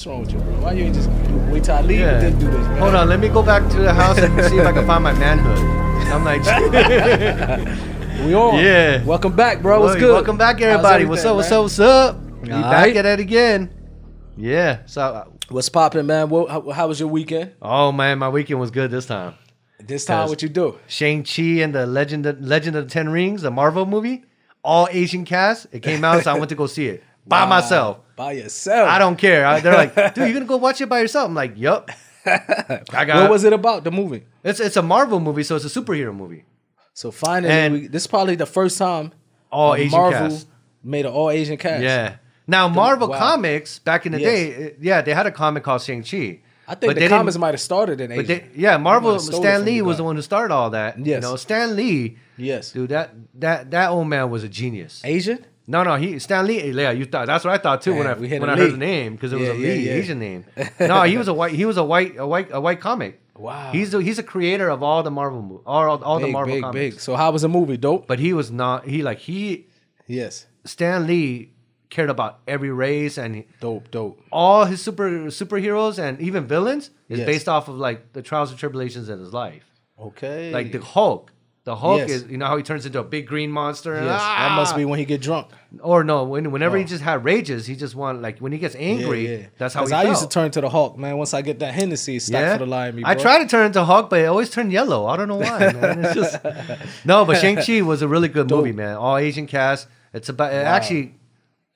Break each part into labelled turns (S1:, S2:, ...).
S1: What's wrong with you, bro? Why you ain't just wait till I leave
S2: Yeah.
S1: and then do this, man?
S2: Hold on, let me go back to the house and see if I can find my manhood. I'm like,
S1: We on.
S2: Yeah.
S1: Welcome back, bro. What's good?
S2: Welcome back, everybody. What's up? What's up? What's up? We
S1: All
S2: back
S1: right.
S2: at it again. Yeah. So, uh,
S1: What's popping, man? What, how, how was your weekend?
S2: oh man, my weekend was good this time.
S1: This time, what you do?
S2: Shang Chi and the Legend of, Legend of the Ten Rings, the Marvel movie, all Asian cast. It came out, so I went to go see it by
S1: Wow.
S2: myself.
S1: By yourself.
S2: I don't care. I- They're like, dude, you're gonna go watch it by yourself? I'm like, yup. I got.
S1: What was it about? The movie.
S2: It's it's a Marvel movie, so it's a superhero movie.
S1: So finally,
S2: And-
S1: we, this is probably the first time
S2: All Asian
S1: Marvel
S2: cast.
S1: made an all Asian cast.
S2: Yeah. Now Marvel
S1: wow.
S2: Comics back in the
S1: Yes.
S2: day, yeah, they had a comic called Shang Chi.
S1: I think but the comics might have started in Asia.
S2: But they, yeah, Marvel.
S1: might have stole it
S2: Stan Lee was the one who started all that. You know, Stan Lee,
S1: yes.
S2: dude, that that that old man was a genius.
S1: Asian?
S2: No, no, he Stan Lee. Yeah, you thought that's what I thought too when I
S1: Man, we hit
S2: when
S1: a
S2: I heard
S1: Lee.
S2: the name because it was
S1: Yeah,
S2: a Lee
S1: yeah.
S2: Asian name. no, he was a white. He was a white a white a white comic.
S1: Wow.
S2: He's the, he's a creator of all the Marvel mo- all all the
S1: big,
S2: Marvel
S1: big,
S2: comics.
S1: big. So how was the movie? Dope.
S2: But he was not. He like he
S1: Yes.
S2: Stan Lee cared about every race and
S1: Dope, dope.
S2: all his super superheroes and even villains is
S1: Yes.
S2: based off of like the trials and tribulations in his life.
S1: Okay.
S2: Like the Hulk. The Hulk
S1: Yes.
S2: is you know how he turns into a big green monster.
S1: Yes. That must
S2: ah!
S1: be when he get drunk.
S2: Or no, when, whenever he just had rages, he just want like when he gets angry.
S1: Yeah, yeah.
S2: That's how
S1: I
S2: felt.
S1: used to turn to the Hulk, man. Once I get that Hennessy stuck
S2: yeah,
S1: for the lie me.
S2: I try to turn into Hulk, but it always turned yellow. I don't know why. Man. It's just no, but Shang Chi was a really good
S1: Dope.
S2: movie, man. All Asian cast. It's about it actually.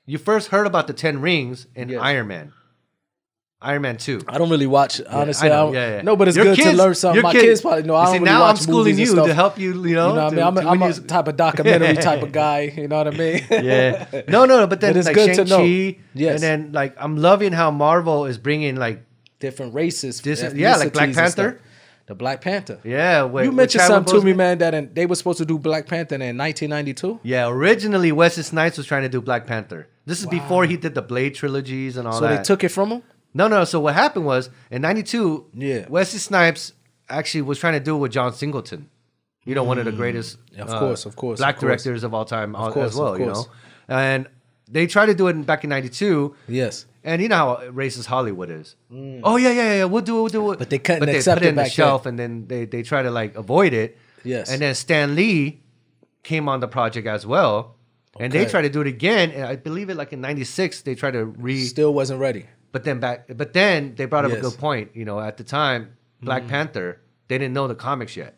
S2: You first heard about the Ten Rings in. Iron Man. Iron Man Two.
S1: I don't really watch. Honestly,
S2: I
S1: I don't,
S2: yeah, yeah.
S1: no, but it's
S2: Your
S1: good to learn something. My
S2: kid-
S1: kids probably know. I don't
S2: see,
S1: really
S2: now
S1: watch
S2: I'm schooling you to help you. You know,
S1: You know what I mean. I'm,
S2: to
S1: I'm a
S2: you-
S1: type of documentary type of guy. You know what I mean?
S2: yeah. No, no, no. But then
S1: But it's
S2: like
S1: good to know. Yes.
S2: and then like I'm loving how Marvel is bringing like
S1: Different races.
S2: Yeah, like Black
S1: ethnicities and stuff.
S2: Panther.
S1: The Black Panther.
S2: yeah. With,
S1: You mentioned something to me, man. That in, they were supposed to do Black Panther in 1992.
S2: Yeah, originally Wesley Snipes was trying to do Black Panther. This is
S1: Wow.
S2: before he did the Blade trilogies and all
S1: So
S2: that.
S1: So they took it from him.
S2: No, no. So what happened was in '92,
S1: Yeah.
S2: Wesley Snipes actually was trying to do it with John Singleton. You know, one of the greatest,
S1: Mm. Of
S2: uh,
S1: course, of course,
S2: black
S1: of course.
S2: directors of all time uh,
S1: course,
S2: as well.
S1: of
S2: You know, and they tried to do it back in '92.
S1: Yes.
S2: And you know how racist Hollywood is. Oh yeah, yeah, yeah. We'll do it. We'll do it.
S1: Mm. But they couldn't
S2: But they
S1: accept
S2: put it
S1: it
S2: in the shelf, and then they they try to like avoid it.
S1: Yes.
S2: And then Stan Lee came on the project as well, and they
S1: Okay.
S2: tried to do it again. And I believe it like in '96 they tried to re.
S1: Still wasn't ready.
S2: But then back. But then they brought up
S1: Yes.
S2: a good point. You know, at the time, Black Panther, they didn't know the comics yet.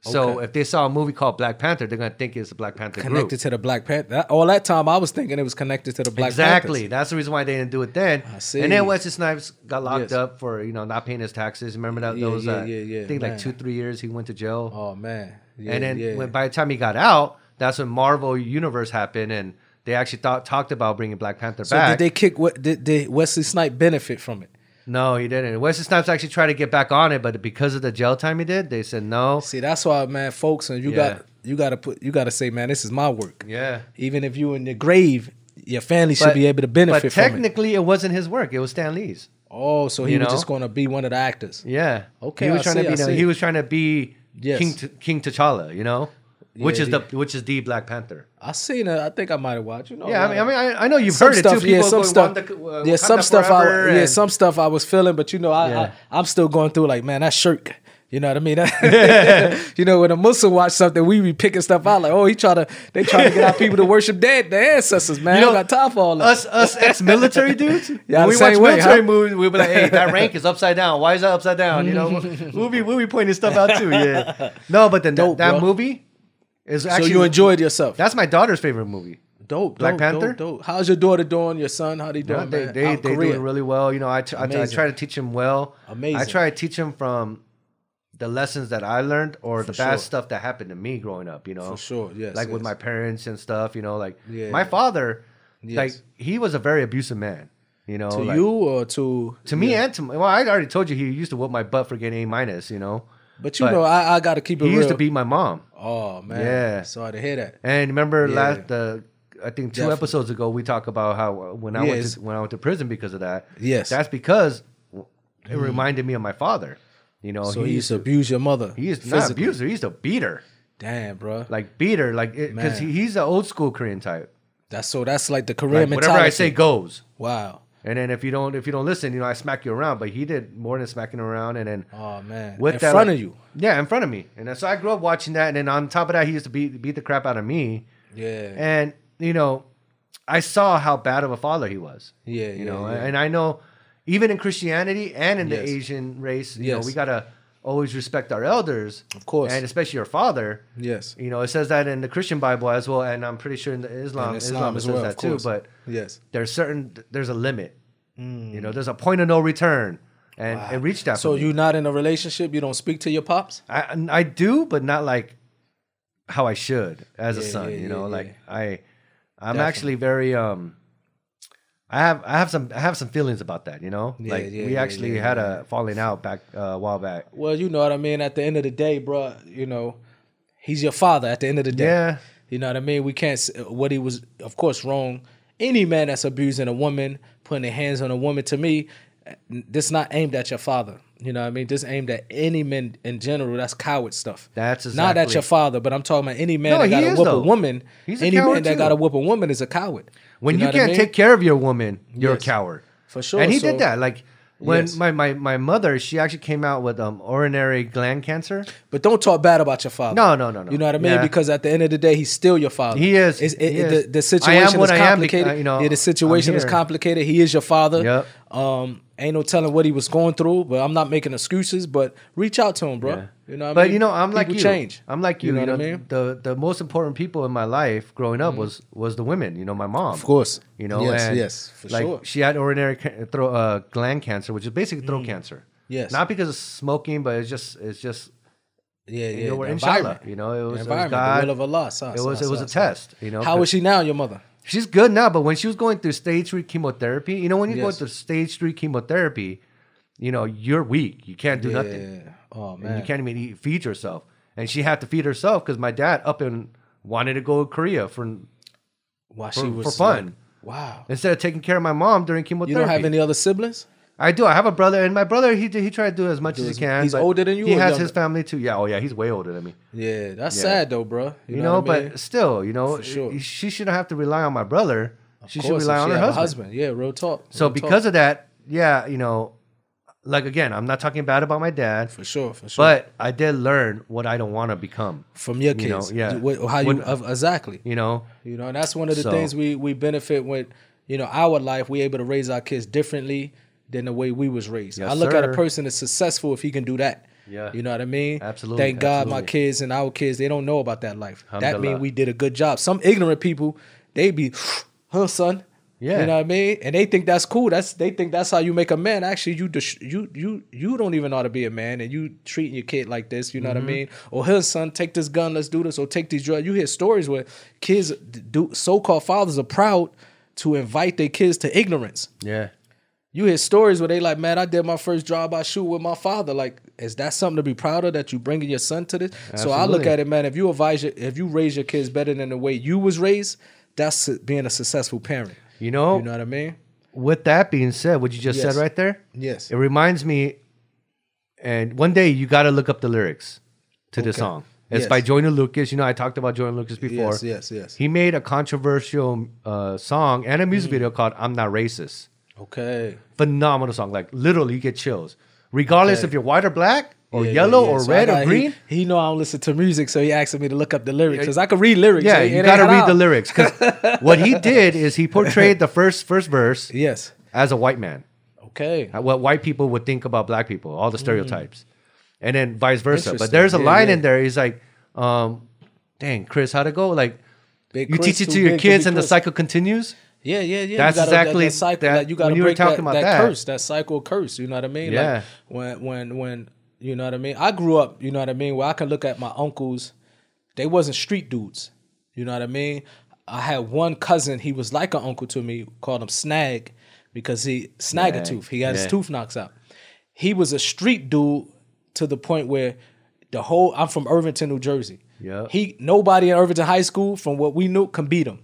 S2: So
S1: Okay.
S2: if they saw a movie called Black Panther, they're gonna think it's a Black Panther group.
S1: Connected to the Black Panther. That, all that time, I was thinking it was connected to the Black Panther.
S2: exactly.
S1: Panthers.
S2: That's the reason why they didn't do it then.
S1: I see.
S2: And then Wesley Snipes got locked
S1: Yes.
S2: up for you know not paying his taxes. Remember that
S1: Yeah,
S2: those
S1: yeah,
S2: uh,
S1: yeah, yeah,
S2: I think
S1: man.
S2: like two three years he went to jail.
S1: Oh man. Yeah,
S2: and then
S1: yeah.
S2: when by the time he got out, that's when Marvel Universe happened, and they actually thought talked about bringing Black Panther
S1: so
S2: back.
S1: did they kick? What did, did Wesley Snipe benefit from it?
S2: no, he didn't. Wesley Snipes actually tried to get back on it, but because of the jail time he did, they said no.
S1: See, that's why, man, folks, and you
S2: Yeah.
S1: got you got to put you got to say, man, this is my work.
S2: Yeah.
S1: Even if you're in the grave, your family should be able to benefit
S2: But
S1: from it.
S2: technically, it wasn't his work. It was Stan Lee's.
S1: Oh, so he
S2: you
S1: was
S2: know?
S1: just going to be one of the actors.
S2: Yeah.
S1: Okay,
S2: He was
S1: I
S2: trying
S1: see,
S2: to be. He was trying to be
S1: Yes.
S2: King T- King T'Challa. You know, which is the which is the Black Panther.
S1: I seen it. I think I might have watched. You know,
S2: Yeah, I mean, I mean, I, I know you've heard
S1: stuff,
S2: it too.
S1: yeah,
S2: People
S1: some stuff,
S2: "Wakanda- uh,
S1: yeah, some stuff, I,
S2: forever,"
S1: yeah, some stuff I was feeling, but you know, I,
S2: Yeah.
S1: I I'm still going through like, man, that shirt. You know what I mean? you know, when a Muslim watch something, we be picking stuff out like, oh, he try to, they try to get our people to worship dead, the ancestors, man.
S2: You know,
S1: I got time for all that.
S2: us us ex-military dudes.
S1: Yeah,
S2: we watch
S1: way,
S2: military
S1: huh?
S2: movies, we'll be like, "Hey, that rank is upside down. Why is that upside down?" You know, we'll be we'll be pointing stuff out too. Yeah, no, but then that,
S1: Dope,
S2: that
S1: bro.
S2: movie is
S1: so you enjoyed yourself.
S2: That's my daughter's favorite movie.
S1: dope.
S2: Black
S1: dope,
S2: Panther?
S1: Dope, dope. How's your daughter doing? Your son? How they
S2: Yeah,
S1: doing?
S2: they
S1: man?
S2: they they doing really well. You know, I, t- I, t- I try to teach him well.
S1: Amazing.
S2: I try to teach him from the lessons that I learned or the bad
S1: sure.
S2: stuff that happened to me growing up. You know,
S1: For sure, yes,
S2: like with my parents and stuff. You know, like
S1: Yeah.
S2: my father,
S1: Yes.
S2: like he was a very abusive man. You know,
S1: to
S2: like-
S1: you or to
S2: to me and to well, I already told you he used to whoop my butt for getting A minus. You know,
S1: But you
S2: but
S1: know, I, I got to keep it
S2: he
S1: real.
S2: used to beat my mom.
S1: Oh man,
S2: Yeah.
S1: Sorry to hear that.
S2: And remember
S1: Yeah.
S2: last the I think two
S1: Definitely.
S2: episodes ago we talked about how uh, when I went to, when I went to prison because of that.
S1: Yes. Mm.
S2: that's because it reminded me of my father. You know,
S1: So he used to abuse your mother.
S2: he used to not abuse her. He used to beat her,
S1: Damn, bro.
S2: like beat her, like because he, he's the old school Korean type.
S1: That's so. That's like the
S2: Like,
S1: Korean
S2: whatever
S1: mentality.
S2: I say goes.
S1: Wow.
S2: And then if you don't if you don't listen, you know, I smack you around. But he did more than smacking around. And then
S1: Oh man,
S2: with
S1: in
S2: that,
S1: front
S2: like-
S1: of you.
S2: yeah, in front of me. And then, so I grew up watching that. And then on top of that, he used to beat beat the crap out of me.
S1: Yeah,
S2: And you know, I saw how bad of a father he was.
S1: Yeah,
S2: you
S1: yeah,
S2: know,
S1: yeah.
S2: and I know even in Christianity and in
S1: Yes.
S2: the Asian race, you know,
S1: Yes.
S2: we gotta always respect our elders,
S1: Of course.
S2: and especially your father.
S1: yes,
S2: You know, it says that in the Christian Bible as well, and I'm pretty sure in the Islam,
S1: And
S2: Islam, it
S1: as
S2: says
S1: well,
S2: that too. But
S1: yes.
S2: there's certain there's a limit.
S1: Mm.
S2: You know, there's a point of no return, and it reached that.
S1: So
S2: for me.
S1: you not in a relationship? You don't speak to your pops?
S2: I I do, but not like how I should as a son.
S1: yeah,
S2: you know,
S1: yeah,
S2: like I, I'm
S1: Definitely.
S2: actually very um. I have I have some I have some feelings about that. You know,
S1: Yeah,
S2: like
S1: yeah,
S2: we
S1: yeah,
S2: actually
S1: yeah,
S2: had
S1: yeah.
S2: a falling out back uh, a while back.
S1: Well, you know what I mean. At the end of the day, bro, you know, he's your father. At the end of the day,
S2: Yeah.
S1: You know what I mean. We can't. What he was, of course, wrong. Any man that's abusing a woman, putting their hands on a woman, to me, this not aimed at your father. You know what I mean. This aimed at any men in general. That's coward stuff.
S2: That's
S1: not at your father, but I'm talking about any man
S2: No,
S1: that got to whoop
S2: though.
S1: a woman.
S2: He's
S1: any
S2: coward,
S1: man that got to whoop a woman is a coward.
S2: When you,
S1: know I
S2: can't
S1: mean?
S2: take care of your woman, you're
S1: Yes.
S2: a coward.
S1: for sure,
S2: and he
S1: so-
S2: did that. Like when
S1: Yes.
S2: my, my my mother, she actually came out with um urinary gland cancer.
S1: But don't talk bad about your father.
S2: No, no, no, no.
S1: You know what I mean?
S2: Yeah.
S1: Because at the end of the day, he's still your father.
S2: He is.
S1: It,
S2: He is.
S1: The, the situation is complicated.
S2: because, you know,
S1: yeah, the situation is complicated. He is your father.
S2: Yep.
S1: Um, ain't no telling what he was going through, but I'm not making excuses. But reach out to him, bro.
S2: Yeah.
S1: You know what I
S2: but
S1: mean?
S2: you know, I'm like
S1: People
S2: you.
S1: change.
S2: I'm like you.
S1: You
S2: You
S1: know
S2: know,
S1: what I mean? Mm-hmm.
S2: the the most important people in my life growing up was was the women. You know, my mom.
S1: Of course.
S2: You know,
S1: Yes,
S2: and
S1: yes, for
S2: like
S1: sure.
S2: she had urinary ca- throat, uh, gland cancer, which is basically throat cancer.
S1: Mm. Yes.
S2: Not because of smoking, but it's just it's just
S1: Yeah, yeah.
S2: you know inshallah. You know, it was, it was God.
S1: the will of Allah. Sa-
S2: it
S1: sa-
S2: was it
S1: sa-
S2: was a test. You know,
S1: How is she now, your mother?
S2: She's good now, but when she was going through stage three chemotherapy, you know, when you go
S1: Yes.
S2: through stage three chemotherapy, you know, you're weak. You can't do nothing.
S1: Yeah. Oh
S2: And
S1: man.
S2: you can't even eat, feed yourself. And she had to feed herself because my dad up and wanted to go to Korea for
S1: While
S2: for-
S1: she
S2: for fun.
S1: like, wow.
S2: instead of taking care of my mom during chemotherapy.
S1: You don't have any other siblings?
S2: I do. I have a brother, and my brother he he tried to do as much
S1: Do
S2: as
S1: as-
S2: he can.
S1: he's older than you
S2: He has
S1: younger?
S2: his family too. Yeah. Oh yeah, he's way older than me.
S1: Yeah, that's
S2: Yeah.
S1: sad though, bro.
S2: You, know,
S1: what I mean?
S2: but still, you know,
S1: sure.
S2: she shouldn't have to rely on my brother. she
S1: Of
S2: should rely on her
S1: a
S2: husband.
S1: Yeah, real talk.
S2: So
S1: real talk.
S2: because of that, yeah, you know, like again, I'm not talking bad about my dad,
S1: for sure, for sure.
S2: but I did learn what I don't want to become.
S1: from your
S2: you know,
S1: kids,
S2: yeah.
S1: What- how you
S2: When-
S1: exactly.
S2: You know,
S1: You know, and that's one of the
S2: So-
S1: things we we benefit with. You know, our life we able to raise our kids differently than the way we was raised.
S2: Yes,
S1: I look at a person that's successful if he can do that.
S2: Yeah.
S1: You know what I mean?
S2: Absolutely,
S1: Thank God my kids and our kids, they don't know about that life. That means we did a good job. Some ignorant people, they be, huh, son.
S2: Yeah.
S1: You know what I mean? And they think that's cool. That's they think that's how you make a man. Actually, you dis- you you you don't even know how to be a man, and you treating your kid like this. You know
S2: Mm-hmm.
S1: what I mean? Or here, son, take this gun, let's do this, or take these drugs. You hear stories where kids do so-called fathers are proud to invite their kids to ignorance.
S2: yeah,
S1: You hear stories where they like, man, I did my first drive-by shoot with my father. Like, is that something to be proud of that you bringing your son to this? So I look at it, man. If you advise your, if you raise your kids better than the way you was raised, that's being a successful parent.
S2: you know.
S1: You know what I mean?
S2: With that being said, what you just
S1: Yes.
S2: said right there,
S1: Yes.
S2: it reminds me. And one day you got to look up the lyrics to this
S1: Okay.
S2: song. It's
S1: Yes.
S2: by Joyner Lucas. You know, I talked about Joyner Lucas before.
S1: Yes, yes, yes.
S2: He made a controversial uh, song and a music video called "I'm Not Racist."
S1: Okay.
S2: Phenomenal song. Like literally, you get chills, regardless
S1: Okay.
S2: if you're white or black or
S1: Yeah, yeah,
S2: yellow
S1: yeah.
S2: or
S1: So
S2: red or green.
S1: He, he know I don't listen to music, so he asked me to look up the lyrics because I could read lyrics.
S2: Yeah, you got to
S1: ain't
S2: read the lyrics because what he did is he portrayed the first first verse
S1: Yes.
S2: as a white man.
S1: Okay.
S2: uh, what white people would think about black people, all the stereotypes, and then vice versa. But there's a
S1: Yeah,
S2: line
S1: yeah.
S2: in there. He's like, um, "Dang, Chris, how'd it go? Like,
S1: Big
S2: you
S1: Chris
S2: teach it to your kids, and the cycle continues."
S1: Yeah, yeah, yeah.
S2: That's
S1: you gotta,
S2: exactly
S1: that, cycle.
S2: that-
S1: you got to break that, that,
S2: that.
S1: curse, that cycle curse. You know what I mean?
S2: Yeah.
S1: Like when, when, when, you know what I mean? I grew up, you know what I mean? Where I can look at my uncles, they wasn't street dudes. You know what I mean? I had one cousin, he was like an uncle to me, called him Snag because he, snag a tooth. He got his tooth knocks out. He was a street dude to the point where the whole, I'm from Irvington, New Jersey.
S2: Yeah.
S1: He, nobody in Irvington High School, from what we knew, can beat him.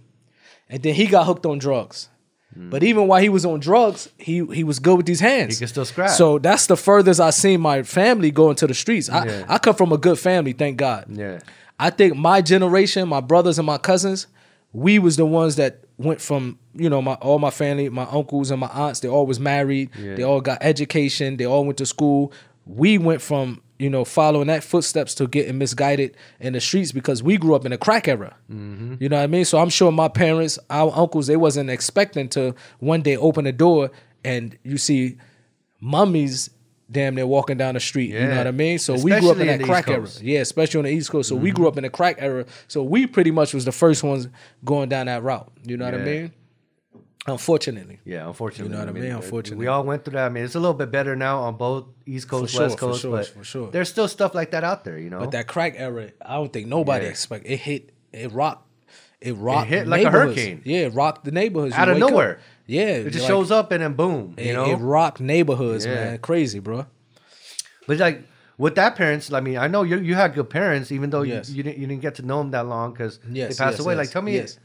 S1: And then he got hooked on drugs. But even while he was on drugs, he he was good with these hands.
S2: He could still scrap.
S1: So that's the furthest I've seen my family go into the streets. I,
S2: Yeah.
S1: I come from a good family, thank God.
S2: Yeah,
S1: I think my generation, my brothers and my cousins, we was the ones that went from you know my all my family, my uncles and my aunts. They all was married.
S2: Yeah.
S1: They all got education. They all went to school. We went from you know following that footsteps to getting misguided in the streets because we grew up in a crack era.
S2: Mm-hmm.
S1: You know what I mean? So I'm sure my parents, our uncles, they wasn't expecting to one day open the door and you see mummies damn near walking down the street. You know what I mean? So we grew up in that crack era. Yeah, especially on the East Coast. So we
S2: Mm-hmm.
S1: grew up in the crack era. So we pretty much was the first ones going down that route. You know what I mean? Unfortunately.
S2: Yeah, unfortunately.
S1: You know what I mean?
S2: uh,
S1: Unfortunately.
S2: we all went through that. I mean, it's a little bit better now on both East Coast,
S1: sure,
S2: West
S1: for
S2: Coast,
S1: sure,
S2: but
S1: for sure.
S2: there's still stuff like that out there. You know,
S1: But that crack era, I don't think nobody
S2: Yeah.
S1: expect it hit it rocked it rocked
S2: hit like a hurricane.
S1: Yeah, it rocked the neighborhoods. You
S2: out of
S1: wake up-
S2: nowhere.
S1: Yeah.
S2: it just
S1: like,
S2: shows up and then boom. You
S1: it,
S2: know,
S1: it rocked neighborhoods,
S2: Yeah.
S1: man. Crazy, bro.
S2: But like with that parents, I mean, I know you you had good parents, even though
S1: Yes.
S2: you, you didn't you didn't get to know them that long because
S1: Yes,
S2: they passed
S1: yes,
S2: away. Like, tell me,
S1: yes.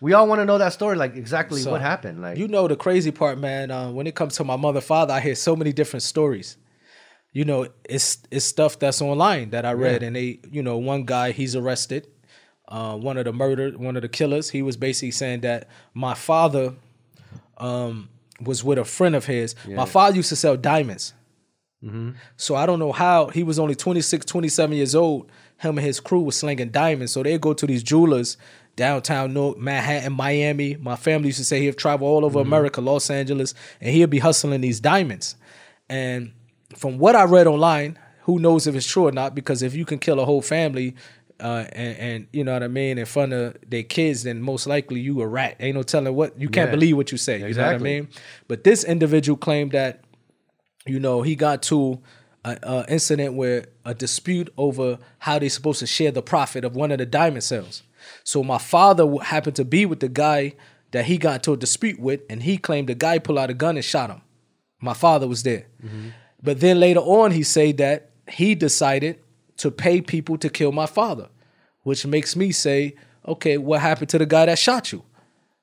S2: We all want to know that story, like exactly
S1: So,
S2: what happened. Like,
S1: You know the crazy part, man. Uh, when it comes to my mother, father, I hear so many different stories. You know, it's it's stuff that's online that I read,
S2: Yeah.
S1: and they, you know, one guy he's arrested. Uh, one of the murder, one of the killers, he was basically saying that my father um, was with a friend of his. My father used to sell diamonds. So I don't know how he was only 26, 27 years old. Him and his crew was slinging diamonds. So they go to these jewelers downtown Newark, Manhattan, Miami. My family used to say he'd travel all over America, Los Angeles, and he'd be hustling these diamonds. And from what I read online, who knows if it's true or not? Because if you can kill a whole family, uh, and, and you know what I mean, in front of their kids, then most likely you a rat. Ain't no telling what you can't
S2: Yeah.
S1: believe what you say. You know what I mean? But this individual claimed that you know, he got to a, a incident where a dispute over how they supposed to share the profit of one of the diamond sales. So my father happened to be with the guy that he got into a dispute with, and he claimed the guy pulled out a gun and shot him. My father was there. Mm-hmm. But then later on, he said that he decided to pay people to kill my father, which makes me say, okay, what happened to the guy that shot you?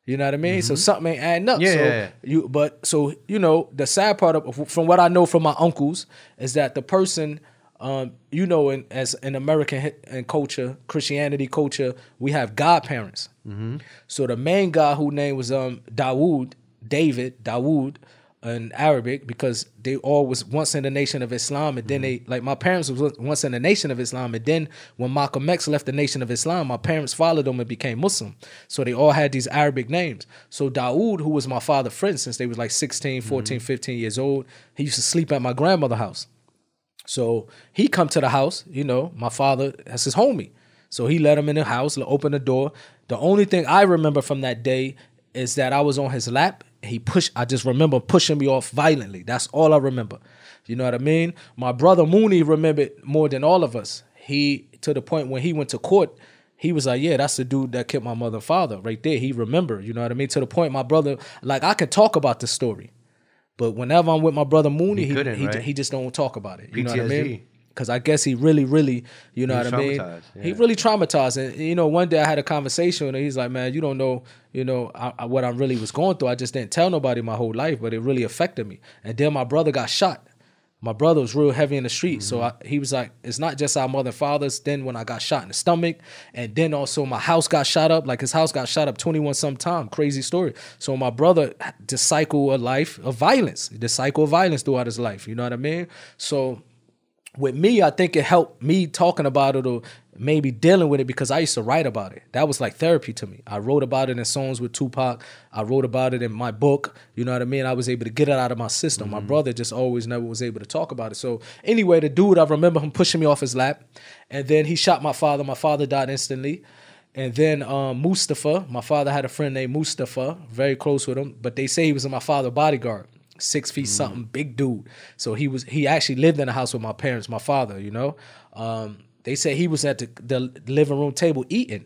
S1: You know what I mean? So mm-hmm. something ain't adding up.
S2: Yeah,
S1: so
S2: yeah, yeah.
S1: you but so you know the sad part of from what I know from my uncles is that the person um you know in as in American and culture Christianity culture we have godparents.
S2: Mm-hmm.
S1: So the main guy whose name was um Dawood David Dawood in Arabic because they all was once in the nation of Islam and then they like my parents was once in the nation of Islam and then when Malcolm X left the nation of Islam my parents followed them and became Muslim. So they all had these Arabic names. So Dawood who was my father friend since they was like 16 14 15 years old he used to sleep at my grandmother's house so he come to the house, you know, my father, that's his homie. So he let him in the house, open the door. The only thing I remember from that day is that I was on his lap. He pushed, I just remember pushing me off violently. That's all I remember. You know what I mean? My brother Mooney remembered more than all of us. He, to the point when he went to court, he was like, yeah, that's the dude that killed my mother and father right there. He remembered, you know what I mean? To the point my brother, like I can talk about the story. But whenever I'm with my brother Mooney,
S2: He
S1: he he,
S2: right?
S1: he just don't talk about it. You know what I mean? Because I guess he really, really, you know
S2: He was
S1: what I mean.
S2: traumatized,
S1: He really traumatized, and you know, one day I had a conversation and. He's like, "Man, you don't know, you know, I, I, what I really was going through. I just didn't tell nobody my whole life, but it really affected me." And then my brother got shot. My brother was real heavy in the street, so
S2: Mm-hmm.
S1: I, he was like, "It's not just our mother and fathers." Then when I got shot in the stomach, and then also my house got shot up. Like his house got shot up twenty one some time. Crazy story. So my brother, the cycle of life of violence, the cycle of violence throughout his life. You know what I mean? So with me, I think it helped me talking about it or maybe dealing with it because I used to write about it. That was like therapy to me. I wrote about it in songs with Tupac. I wrote about it in my book. You know what I mean? I was able to get it out of my system. My brother just always never was able to talk about it. So anyway, the dude, I remember him pushing me off his lap, and then he shot my father. My father died instantly. And then um, Mustafa, my father had a friend named Mustafa, very close with him, but they say he was in my father's bodyguard six feet something, big dude. So he was he actually lived in the house with my parents, my father, you know. Um, they said he was at the, the living room table eating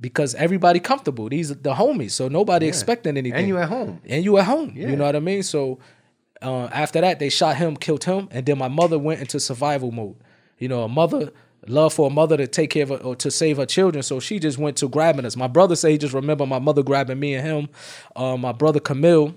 S1: because everybody comfortable. These are the homies, so nobody expecting anything.
S2: And you at home.
S1: And you at home.
S2: Yeah.
S1: You know what I mean? So uh, after that, they shot him, killed him, and then my mother went into survival mode. You know, a mother love for a mother to take care of her, or to save her children, so she just went to grabbing us. My brother say he just remember my mother grabbing me and him. Uh, my brother Camille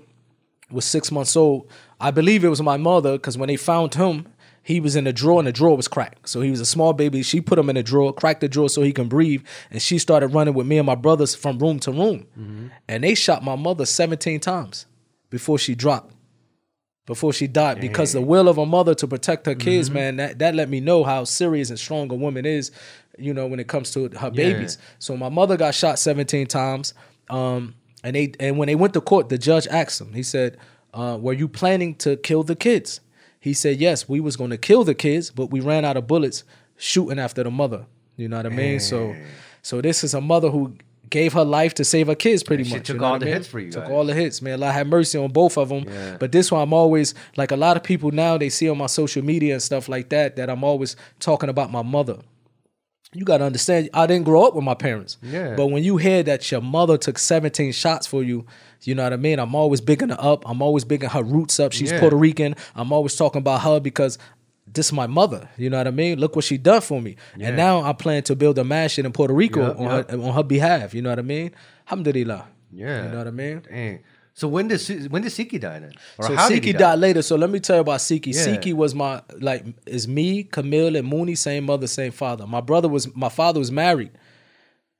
S1: was six months old. I believe it was my mother because when they found him, He was in a drawer and the drawer was cracked. So he was a small baby. She put him in a drawer, cracked the drawer so he can breathe. And she started running with me and my brothers from room to room.
S2: Mm-hmm.
S1: And they shot my mother 17 times before she dropped, before she died. Because the will of a mother to protect her kids,
S2: Mm-hmm.
S1: man, that, that let me know how serious and strong a woman is, you know, when it comes to her babies. So my mother got shot 17 times. Um, and they and when they went to court, the judge asked him, he said, uh, were you planning to kill the kids? He said, yes, we was going to kill the kids, but we ran out of bullets shooting after the mother. You know what I mean? So, so this is a mother who gave her life to save her kids, pretty
S2: she
S1: much.
S2: took
S1: you know
S2: all
S1: I
S2: the
S1: mean?
S2: hits for you
S1: Took
S2: guys.
S1: all the hits, man. Allah have mercy on both of them.
S2: Yeah.
S1: But this one, I'm always like a lot of people now. They see on my social media and stuff like that that I'm always talking about my mother. You got to understand, I didn't grow up with my parents.
S2: Yeah.
S1: But when you hear that your mother took 17 shots for you, you know what I mean? I'm always bigging her up. I'm always bigging her roots up. She's
S2: Yeah.
S1: Puerto Rican. I'm always talking about her because this is my mother. You know what I mean? Look what she done for me.
S2: Yeah.
S1: And now I plan to build a mansion in Puerto Rico
S2: Yup,
S1: on,
S2: yup.
S1: Her, on her behalf. You know what I mean? Alhamdulillah.
S2: Yeah.
S1: You know what I mean?
S2: Dang. So when did Si- when did Siki die then? Or
S1: So
S2: how did he
S1: Siki
S2: die?
S1: died later. So let me tell you about Siki.
S2: Yeah.
S1: Siki was my like is me, Camille, and Mooney, same mother, same father. My brother was my father was married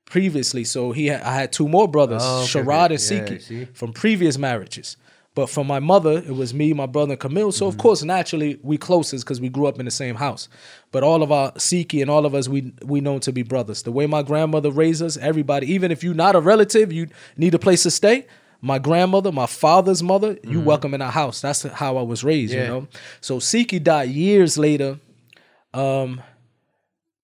S1: previously, so he had, I had two more brothers,
S2: Oh, okay,
S1: Sharad
S2: okay.
S1: and Siki, from previous marriages. But from my mother, it was me, my brother, and Camille. So
S2: Mm-hmm.
S1: of course, naturally, we closest because we grew up in the same house. But all of our Siki and all of us, we we known to be brothers. The way my grandmother raised us, everybody, even if you're not a relative, you need a place to stay. My grandmother, my father's mother, you welcome in our house. That's how I was raised,
S2: Mm-hmm. Yeah.
S1: you know. So Siki died years later. Um,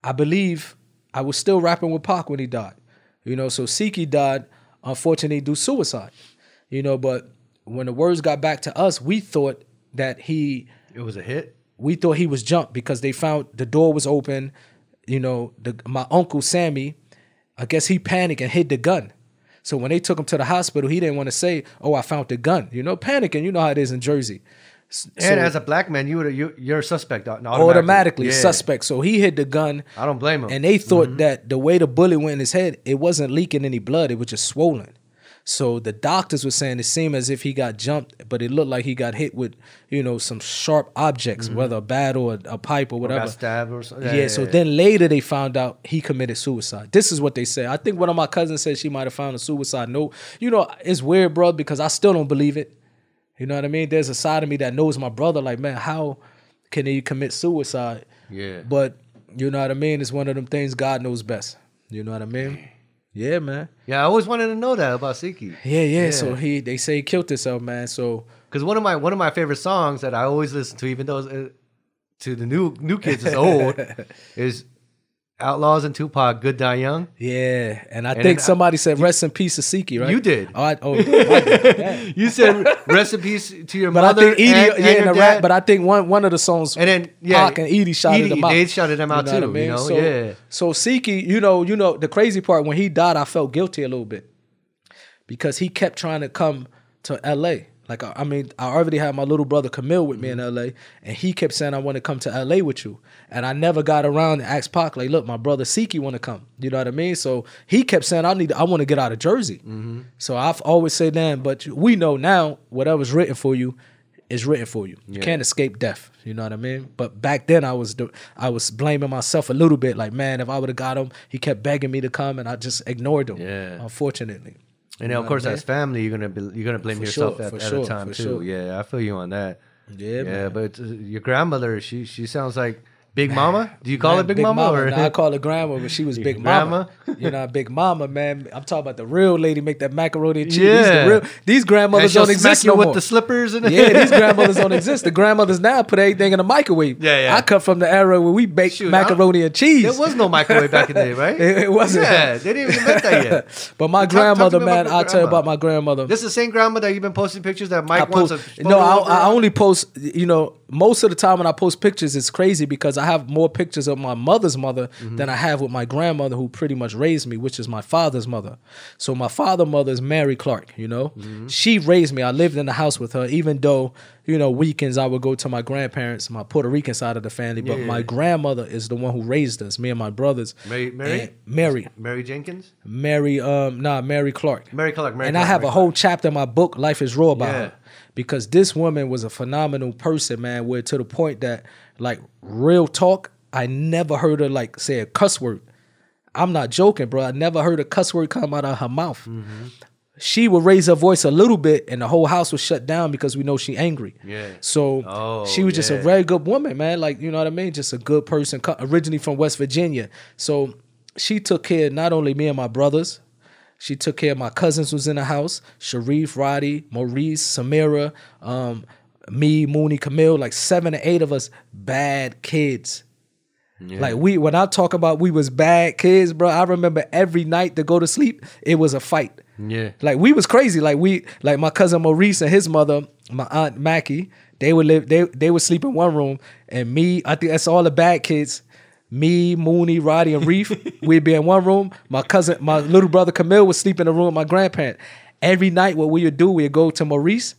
S1: I believe I was still rapping with Pac when he died. You know, so Siki died, unfortunately, due suicide. You know, but when the words got back to us, we thought that he
S2: It was a hit.
S1: we thought he was jumped because they found the door was open. You know, the my uncle Sammy, I guess he panicked and hid the gun. So when they took him to the hospital, he didn't want to say, "Oh, I found the gun." You know, panicking. You know how it is in Jersey. S-
S2: And
S1: so
S2: as a black man, you would you, you're a suspect uh, automatically.
S1: automatically
S2: Yeah.
S1: suspect. So he hid the gun.
S2: I don't blame him.
S1: And they thought mm-hmm. that the way the bullet went in his head, it wasn't leaking any blood, it was just swollen. So the doctors were saying it seemed as if he got jumped, but it looked like he got hit with, you know, some sharp objects, mm-hmm. whether a bat or a, a pipe or
S2: Or
S1: whatever.
S2: got stabbed or something.
S1: yeah, so then later they found out he committed suicide. This is what they say. I think one of my cousins said she might have found a suicide note. You know, it's weird, bro, because I still don't believe it. You know what I mean? There's a side of me that knows my brother. Like, man, how can he commit suicide?
S2: Yeah.
S1: But you know what I mean? It's one of them things God knows best. You know what I mean? Yeah, man.
S2: Yeah, I always wanted to know that about Siki.
S1: Yeah, yeah. So he, they say he killed himself, man. So
S2: Because one of my one of my favorite songs that I always listen to, even though uh, to the new new kids is old, is Outlawz and Tupac, "Good Die Young."
S1: yeah, and I
S2: And
S1: think
S2: then I-
S1: somebody said rest in peace to Siki, right?
S2: You did.
S1: Oh, I, oh, I.
S2: You said rest in peace to your
S1: But
S2: mother.
S1: I think Edie,
S2: and, and
S1: yeah, in
S2: your
S1: the rap. But I think one one of the songs,
S2: And then, yeah,
S1: Pac and Edie shouted
S2: Edie,
S1: them out.
S2: they shouted them out
S1: know what
S2: too, you know?
S1: So,
S2: Yeah.
S1: So Siki, you know, you know, the crazy part when he died, I felt guilty a little bit because he kept trying to come to L.A. Like I I mean, I already had my little brother Camille with me in
S2: Mm-hmm.
S1: L.A. and he kept saying I want to come to L.A. with you, and I never got around to ask Pac like, look, my brother Siki want to come. You know what I mean? So he kept saying I need, I want to get out of Jersey.
S2: Mm-hmm.
S1: So I've always said that, but we know now whatever's written for you is written for you. You can't escape death. You know what I mean? But back then I was I was blaming myself a little bit. Like, man, if I would have got him, he kept begging me to come, and I just ignored him.
S2: Yeah.
S1: Unfortunately.
S2: And then, of course, as family, you're gonna be, you're gonna blame
S1: For
S2: yourself
S1: sure,
S2: at, at
S1: sure,
S2: the time too.
S1: sure.
S2: Yeah, I feel you on that.
S1: Yeah,
S2: Yeah,
S1: man.
S2: but uh, your grandmother, she she sounds like Big Mama. Do you call
S1: Man,
S2: her Big, Mama? or
S1: Nah, I call her grandma, but she was Big Mama. you know, Big Mama, man. I'm talking about the real lady make that macaroni and cheese. These,
S2: Yeah.
S1: the real, these
S2: and
S1: grandmothers don't exist no
S2: with
S1: more.
S2: the slippers and
S1: yeah, these grandmothers don't exist. The grandmothers now put everything in the microwave.
S2: Yeah, yeah.
S1: I come from the era where we baked
S2: Shoot,
S1: macaroni and cheese.
S2: There was no microwave back in the day, right?
S1: It- it wasn't.
S2: Yeah, they didn't even invent that yet.
S1: but my
S2: Talk- talk
S1: grandmother,
S2: about
S1: man, I'll tell you about my grandmother.
S2: This is the same grandma that you've been posting pictures that Mike
S1: I
S2: wants
S1: post,
S2: a
S1: no, I, I only post. You know, most of the time when I post pictures, it's crazy because I have more pictures of my mother's mother
S2: Mm-hmm.
S1: than I have with my grandmother, who pretty much raised me, which is my father's mother. So my father mother is Mary Clark. You know,
S2: Mm-hmm.
S1: she raised me. I lived in the house with her, even though you know weekends I would go to my grandparents, my Puerto Rican side of the family. But
S2: Yeah.
S1: my grandmother is the one who raised us, me and my brothers.
S2: Mary- Mary?
S1: Mary,
S2: Mary Jenkins,
S1: Mary, um, nah, Mary Clark.
S2: Mary Clark, Mary
S1: and
S2: Clark,
S1: I have
S2: Mary
S1: a whole chapter in my book, Life is Raw, about
S2: Yeah.
S1: her. Because this woman was a phenomenal person, man. Where to the point that, like, real talk, I never heard her like say a cuss word. I'm not joking, bro. I never heard a cuss word come out of her mouth.
S2: Mm-hmm.
S1: She would raise her voice a little bit, and the whole house was shut down because we know she angry.
S2: Yeah.
S1: So
S2: Oh,
S1: she was just a very good woman, man. Like you know what I mean? Just a good person, originally from West Virginia. So she took care not only me and my brothers. She took care of my cousins was in the house. Sharif, Roddy, Maurice, Samira, um, me, Mooney, Camille, like seven or eight of us bad kids. Like we when I talk about we was bad kids, bro, I remember every night to go to sleep, it was a fight.
S2: Yeah.
S1: Like we was crazy. Like we like my cousin Maurice and his mother, my aunt Mackie, they would live they they would sleep in one room. And me, I think that's all the bad kids. Me, Mooney, Roddy, and Reef, we'd be in one room. My cousin, my little brother Camille would sleep in the room with my grandparent. Every night, what we would do, we'd go to Maurice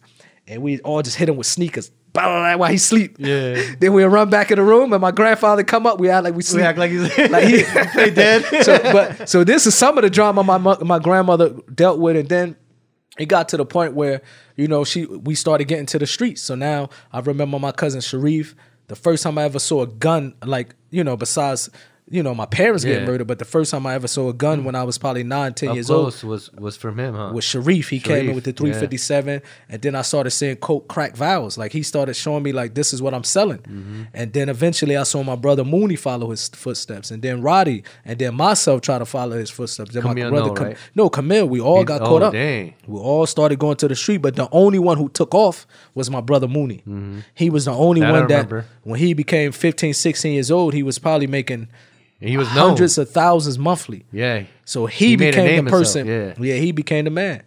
S1: and we'd all just hit him with sneakers. Blah, blah, blah, While he sleep.
S2: Yeah.
S1: Then we'd run back in the room and my grandfather come up. We act like we
S2: We act like he's
S1: Like he-
S2: play dead.
S1: so, but so this is some of the drama my my grandmother dealt with, and then it got to the point where you know she we started getting to the streets. So now I remember my cousin Sharif. The first time I ever saw a gun, like you know, besides you know my parents getting
S2: Yeah.
S1: murdered, but the first time I ever saw a gun when I was probably nine, ten
S2: Up
S1: years old
S2: was was from him, huh?
S1: with Sharif. He came in with the
S2: yeah.
S1: 357, and then I started seeing coke crack vials. Like he started showing me like this is what I'm selling,
S2: Mm-hmm.
S1: and then eventually I saw my brother Mooney follow his footsteps, and then Roddy, and then myself try to follow his footsteps. Then
S2: Camille,
S1: my brother,
S2: no,
S1: Cam-
S2: right?
S1: no Camille, we all
S2: He-
S1: got
S2: oh,
S1: caught up.
S2: dang.
S1: We all started going to the street, but the only one who took off was my brother Mooney. He was the only
S2: Mm-hmm. That
S1: one that when he became 15, 16 years old, he was probably making
S2: And he was known.
S1: hundreds of thousands monthly.
S2: Yeah.
S1: So he,
S2: He a
S1: became the
S2: himself,
S1: person.
S2: yeah.
S1: he became the man.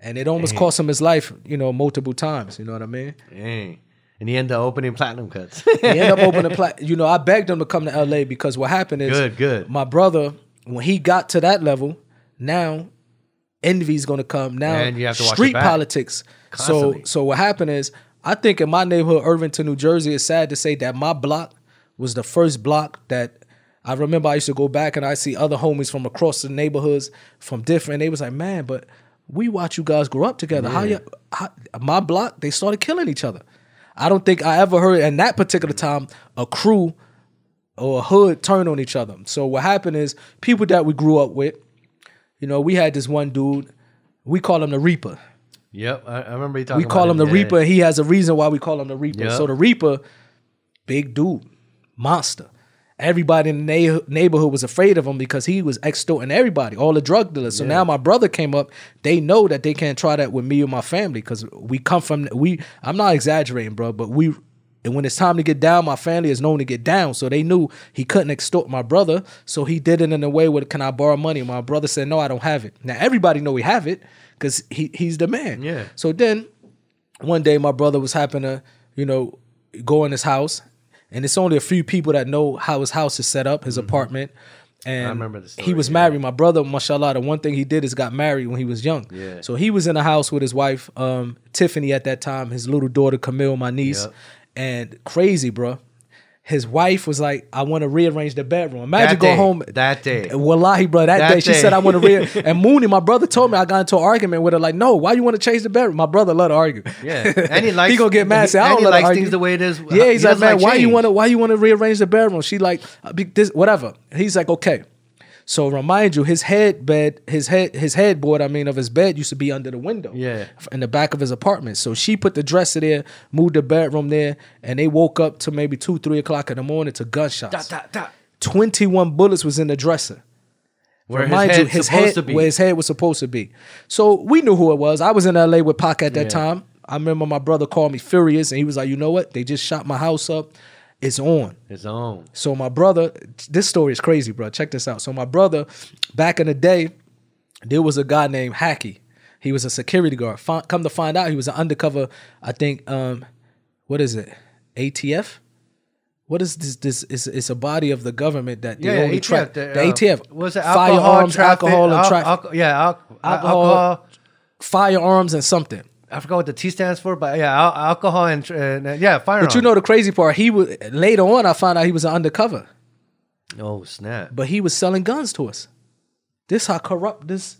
S1: And it almost cost him his life, you know, multiple times. You know what I mean?
S2: Dang. And he ended up opening platinum cuts.
S1: He ended up opening pla- You know, I begged him to come to LA because what happened is
S2: Good, good.
S1: my brother, when he got to that level, now envy's gonna come. Now
S2: And you have to watch
S1: street politics.
S2: Constantly.
S1: So so what happened is I think in my neighborhood, Irvington, New Jersey, it's sad to say that my block was the first block that I remember I used to go back and I see other homies from across the neighborhoods from different. They was like, man, but we watch you guys grow up together. How you? How, my block, they started killing each other. I don't think I ever heard in that particular time a crew or a hood turn on each other. So what happened is people that we grew up with, you know, we had this one dude, we call him the Reaper.
S2: yep. I, I remember you talking
S1: We call him the
S2: yeah.
S1: Reaper, he has a reason why we call him the Reaper.
S2: Yeah.
S1: So the Reaper, big dude, monster. Everybody in the neigh- neighborhood was afraid of him because he was extorting everybody, all the drug dealers. So now my brother came up. They know that they can't try that with me or my family because we come from we. I'm not exaggerating, bro, but we. And when it's time to get down, my family is known to get down. So they knew he couldn't extort my brother. So he did it in a way where, can I borrow money? My brother said, no, I don't have it. Now everybody know we have it because he, he's the man.
S2: Yeah.
S1: So then one day my brother was happening to, you know, go in his house, and it's only a few people that know how his house is set up, his apartment. And
S2: Mm-hmm. remember the
S1: he was
S2: yeah.
S1: married. My brother, mashallah, the one thing he did is got married when he was young.
S2: Yeah.
S1: So he was in the house with his wife, um, Tiffany at that time, his little daughter Camille, my niece,
S2: Yep.
S1: and crazy, bro. His wife was like, "I want to rearrange the bedroom." Imagine
S2: day,
S1: home
S2: that day.
S1: Wallahi, bro, that,
S2: That
S1: day she said, "I want to rearrange. and Mooney, my brother, told me I got into an argument with her. Like, no, why you want to change the bedroom? My brother love to argue.
S2: Yeah, and he likes.
S1: he gonna get mad. and Say, I don't
S2: he
S1: let
S2: likes
S1: argue.
S2: things the way it is.
S1: Yeah,
S2: He
S1: he's like,
S2: doesn't
S1: man, why you want to why you want to rearrange the bedroom? She like, uh, this whatever. He's like, okay. So remind you, his head bed, his head, his headboard, I mean, of his bed used to be under the window.
S2: Yeah.
S1: in the back of his apartment. So she put the dresser there, moved the bedroom there, and they woke up to maybe two, three o'clock in the morning to gunshots.
S2: Da, da, da.
S1: Twenty-one bullets was in the dresser.
S2: Where his
S1: Remind
S2: head's
S1: you, his head
S2: to be.
S1: where his head was supposed to be. So we knew who it was. I was in LA with Pac at that
S2: Yeah.
S1: time. I remember my brother called me furious, and he was like, "You know what? They just shot my house up. It's on."
S2: It's on.
S1: So my brother, this story is crazy, bro. Check this out. So my brother, back in the day, there was a guy named Hacky. He was a security guard. Come to find out, he was an undercover. I think, um, what is it? ATF. What is this? This is it's a body of the government that they
S2: Yeah,
S1: only
S2: ATF,
S1: track.
S2: the,
S1: The,
S2: uh,
S1: ATF.
S2: Was it alcohol,
S1: firearms,
S2: traffic,
S1: alcohol, and
S2: al-
S1: traffic.
S2: alco- yeah, al-
S1: Alcohol.
S2: alcohol.
S1: firearms and something.
S2: I forgot what the T stands for, but yeah, al- alcohol and, tr- and yeah, firearms.
S1: But you know the crazy part, he was later on. I found out he was an undercover,
S2: oh snap!
S1: but he was selling guns to us. This how corrupt this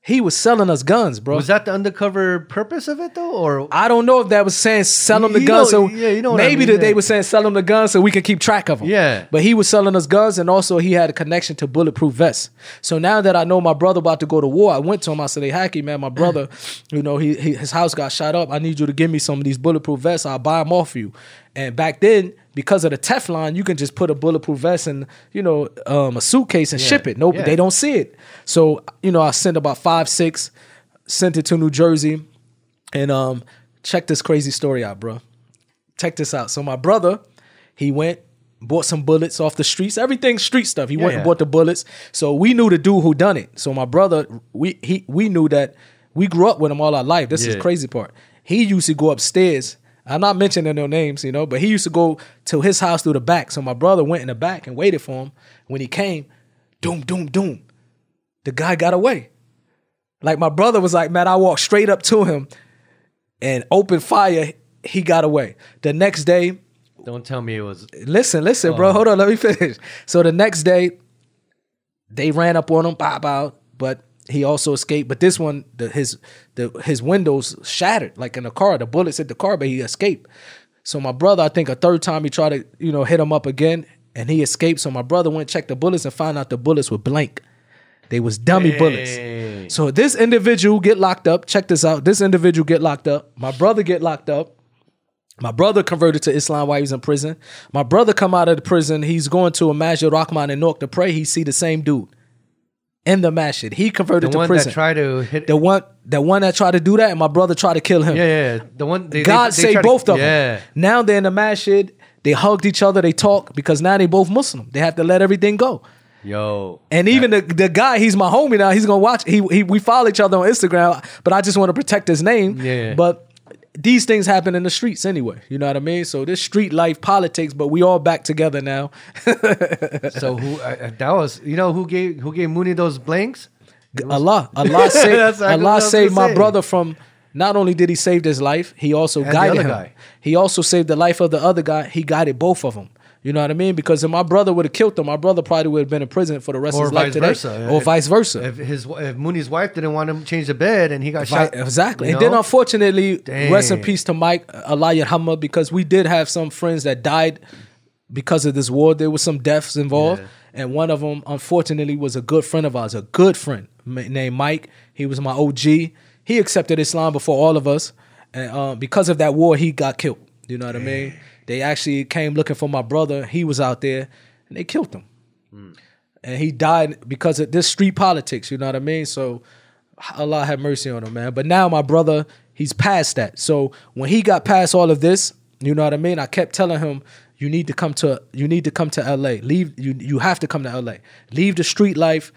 S1: He was selling us guns, bro.
S2: Was that the undercover purpose of it though, or
S1: I don't know if that was saying sell them the
S2: You
S1: guns.
S2: know-
S1: so
S2: yeah, you know what I
S1: maybe
S2: mean,
S1: that they were saying sell them the guns so we can keep track of them.
S2: Yeah.
S1: But he was selling us guns, and also he had a connection to bulletproof vests. So now that I know my brother about to go to war, I went to him. I said, "Hey, Hacky, man, my brother, you know, he, he his house got shot up. I need you to give me some of these bulletproof vests. I'll buy them off you." And back then, because of the Teflon, you can just put a bulletproof vest in, you know, um, a suitcase and ship it. Nope,
S2: Yeah.
S1: they don't see it. So you know, I sent about five, six, sent it to New Jersey. And um, check this crazy story out, bro. Check this out. So my brother, he went, bought some bullets off the streets. Everything street stuff. He went and bought the bullets. So we knew the dude who done it. So my brother, we he we knew that we grew up with him all our life. This is
S2: Yeah.
S1: the crazy part. He used to go upstairs. I'm not mentioning no names, you know, but he used to go to his house through the back. So my brother went in the back and waited for him. When he came, doom, doom, doom. The guy got away. Like my brother was like, man, I walked straight up to him and opened fire. He got away. The next day,
S2: don't tell me it was
S1: listen, listen, bro. Oh. Hold on, let me finish. So the next day, they ran up on him, bow bow, but he also escaped. But this one, the, his the his windows shattered, like in the car. The bullets hit the car, but he escaped. So my brother, I think a third time he tried to, you know, hit him up again, and he escaped. So my brother went check the bullets and found out the bullets were blank. They was dummy bullets. So this individual get locked up. Check this out. This individual get locked up. My brother get locked up. My brother converted to Islam while he was in prison. My brother come out of the prison. He's going to a Masjid Rahman in Newark to pray. He see the same dude in the masjid. He converted
S2: the
S1: to
S2: one
S1: prison.
S2: that tried to hit.
S1: the one, the one that tried to do that, and my brother tried to kill him.
S2: yeah, yeah, the one. They,
S1: God
S2: they, they
S1: saved
S2: tried to-
S1: both of them.
S2: Yeah,
S1: Now they're in the masjid. They hugged each other. They talk because now they both Muslim. They have to let everything go.
S2: yo,
S1: And even the, the guy, he's my homie now. He's gonna watch. He, he we follow each other on Instagram, but I just want to protect his name.
S2: Yeah.
S1: But these things happen in the streets anyway. You know what I mean? So this street life politics, but we all back together now.
S2: so who? Uh, that was you know who gave who gave Mooney those blanks?
S1: Allah, Allah saved,
S2: That's exactly what I
S1: Allah saved my
S2: say.
S1: brother from. Not only did he save his life, he also
S2: And the
S1: guided him.
S2: guy.
S1: He also saved the life of the other guy. He guided both of them. You know what I mean? Because if my brother would have killed him, my brother probably would have been in prison for the rest
S2: Or
S1: of his life
S2: vice
S1: today,
S2: versa.
S1: or
S2: If-
S1: vice versa.
S2: If his if Mooney's wife didn't want him to change the bed and he got
S1: Right,
S2: shot,
S1: exactly.
S2: you
S1: And then
S2: know?
S1: unfortunately, rest in peace to Mike Allah Yarhamah, because we did have some friends that died because of this war. There was some deaths involved.
S2: Yeah.
S1: And one of them, unfortunately, was a good friend of ours, a good friend named Mike. He was my OG. He accepted Islam before all of us. And um, because of that war, he got killed. You know what I mean? They actually came looking for my brother. He was out there and they killed him and he died because of this street politics. You know what I mean? So Allah have mercy on him, man. But now my brother, he's past that. So when he got past all of this, you know what I mean? I kept telling him, you need to come to you need to come to LA. Leave you you have to come to LA. Leave the street life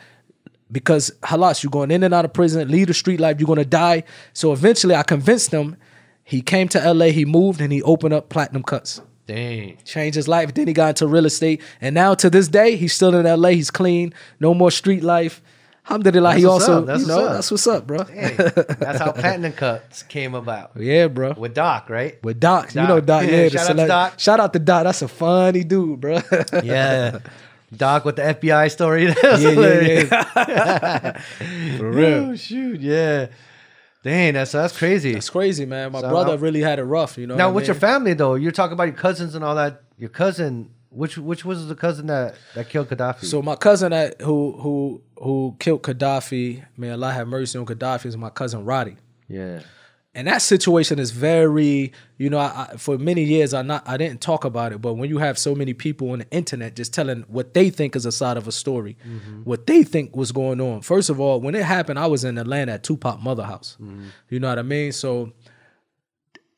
S1: because halas, you're going in and out of prison. Leave the street life. You're gonna die. So eventually, I convinced him. He came to LA. He moved and he opened up Platinum Cuts
S2: dang,
S1: changed his life. Then he got into real estate, and now to this day, he's still in LA. He's clean, no more street life. Alhamdulillah,
S2: That's
S1: he
S2: what's
S1: also, you know,
S2: what's up.
S1: that's what's up, bro.
S2: dang. that's how Platinum Cuts came about
S1: Yeah, bro.
S2: with Doc, right?
S1: With Doc, you know Doc. Yeah, the
S2: Shout out to Doc.
S1: Shout out to Doc. That's a funny dude, bro.
S2: Yeah, Doc with the FBI story.
S1: Yeah, yeah, yeah. For real.
S2: Oh shoot, yeah. Dang, that's that's crazy.
S1: It's crazy, man. My
S2: So
S1: brother really had it rough, you know.
S2: now,
S1: I
S2: with your family though, you're talking about your cousins and all that. Your cousin, which which was the cousin that that killed Kadafi?
S1: So my cousin that who who who killed Kadafi, may Allah have mercy on Kadafi, is my cousin Roddy.
S2: yeah,
S1: and that situation is very you know I, I, for many years i not i didn't talk about it but when you have so many people on the internet just telling what they think is a side of a story mm-hmm. what they think was going on. First of all when it happened i was in atlanta at tupac mother house. Mm-hmm. You know what i mean? So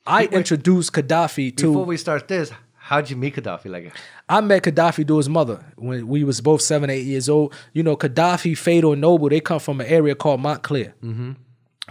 S1: i introduced kadafi to
S2: before we start this, how'd you meet Kadafi? Like,
S1: I met Kadafi through his mother when we was both seven, eight years old. You know, Kadafi, Fatal, Noble, they come from an area called Montclair. Mm-hmm.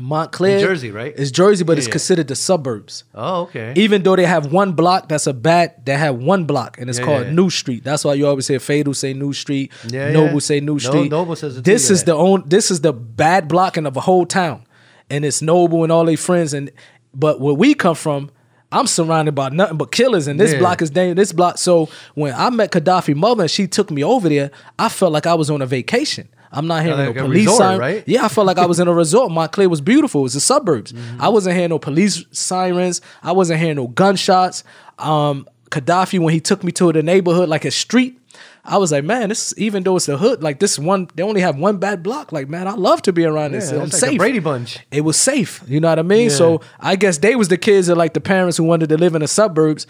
S1: Montclair,
S2: In Jersey, right?
S1: It's Jersey, but it's
S2: yeah.
S1: considered the suburbs.
S2: oh, okay,
S1: Even though they have one block, that's a bad. They have one block, and it's
S2: Yeah,
S1: called
S2: yeah.
S1: New Street. That's why you always say Fatal say New Street,
S2: Yeah,
S1: Noble
S2: yeah.
S1: say New
S2: No-
S1: Street.
S2: Noble says
S1: This
S2: too,
S1: is
S2: yeah.
S1: the own. This is the bad blocking of a whole town, and it's Noble and all their friends. And but where we come from, I'm surrounded by nothing but killers, and this
S2: Yeah.
S1: block is dangerous. This block. So when I met Kadafi mother, and she took me over there, I felt like I was on a vacation. I'm not hearing
S2: Like
S1: no police
S2: resort,
S1: siren.
S2: right?
S1: Yeah, I felt like I was in a resort. Montclair was beautiful. It was the suburbs.
S2: Mm-hmm.
S1: I wasn't hearing no police sirens. I wasn't hearing no gunshots. Um, Kadafi, when he took me to the neighborhood, like a street, I was like, man, this even though it's the hood, like this one, they only have one bad block. Like, man, I love to be around this.
S2: Yeah,
S1: I'm
S2: like
S1: safe
S2: Brady Bunch.
S1: it was safe. You know what I mean?
S2: Yeah.
S1: So I guess they was the kids that like the parents who wanted to live in the suburbs.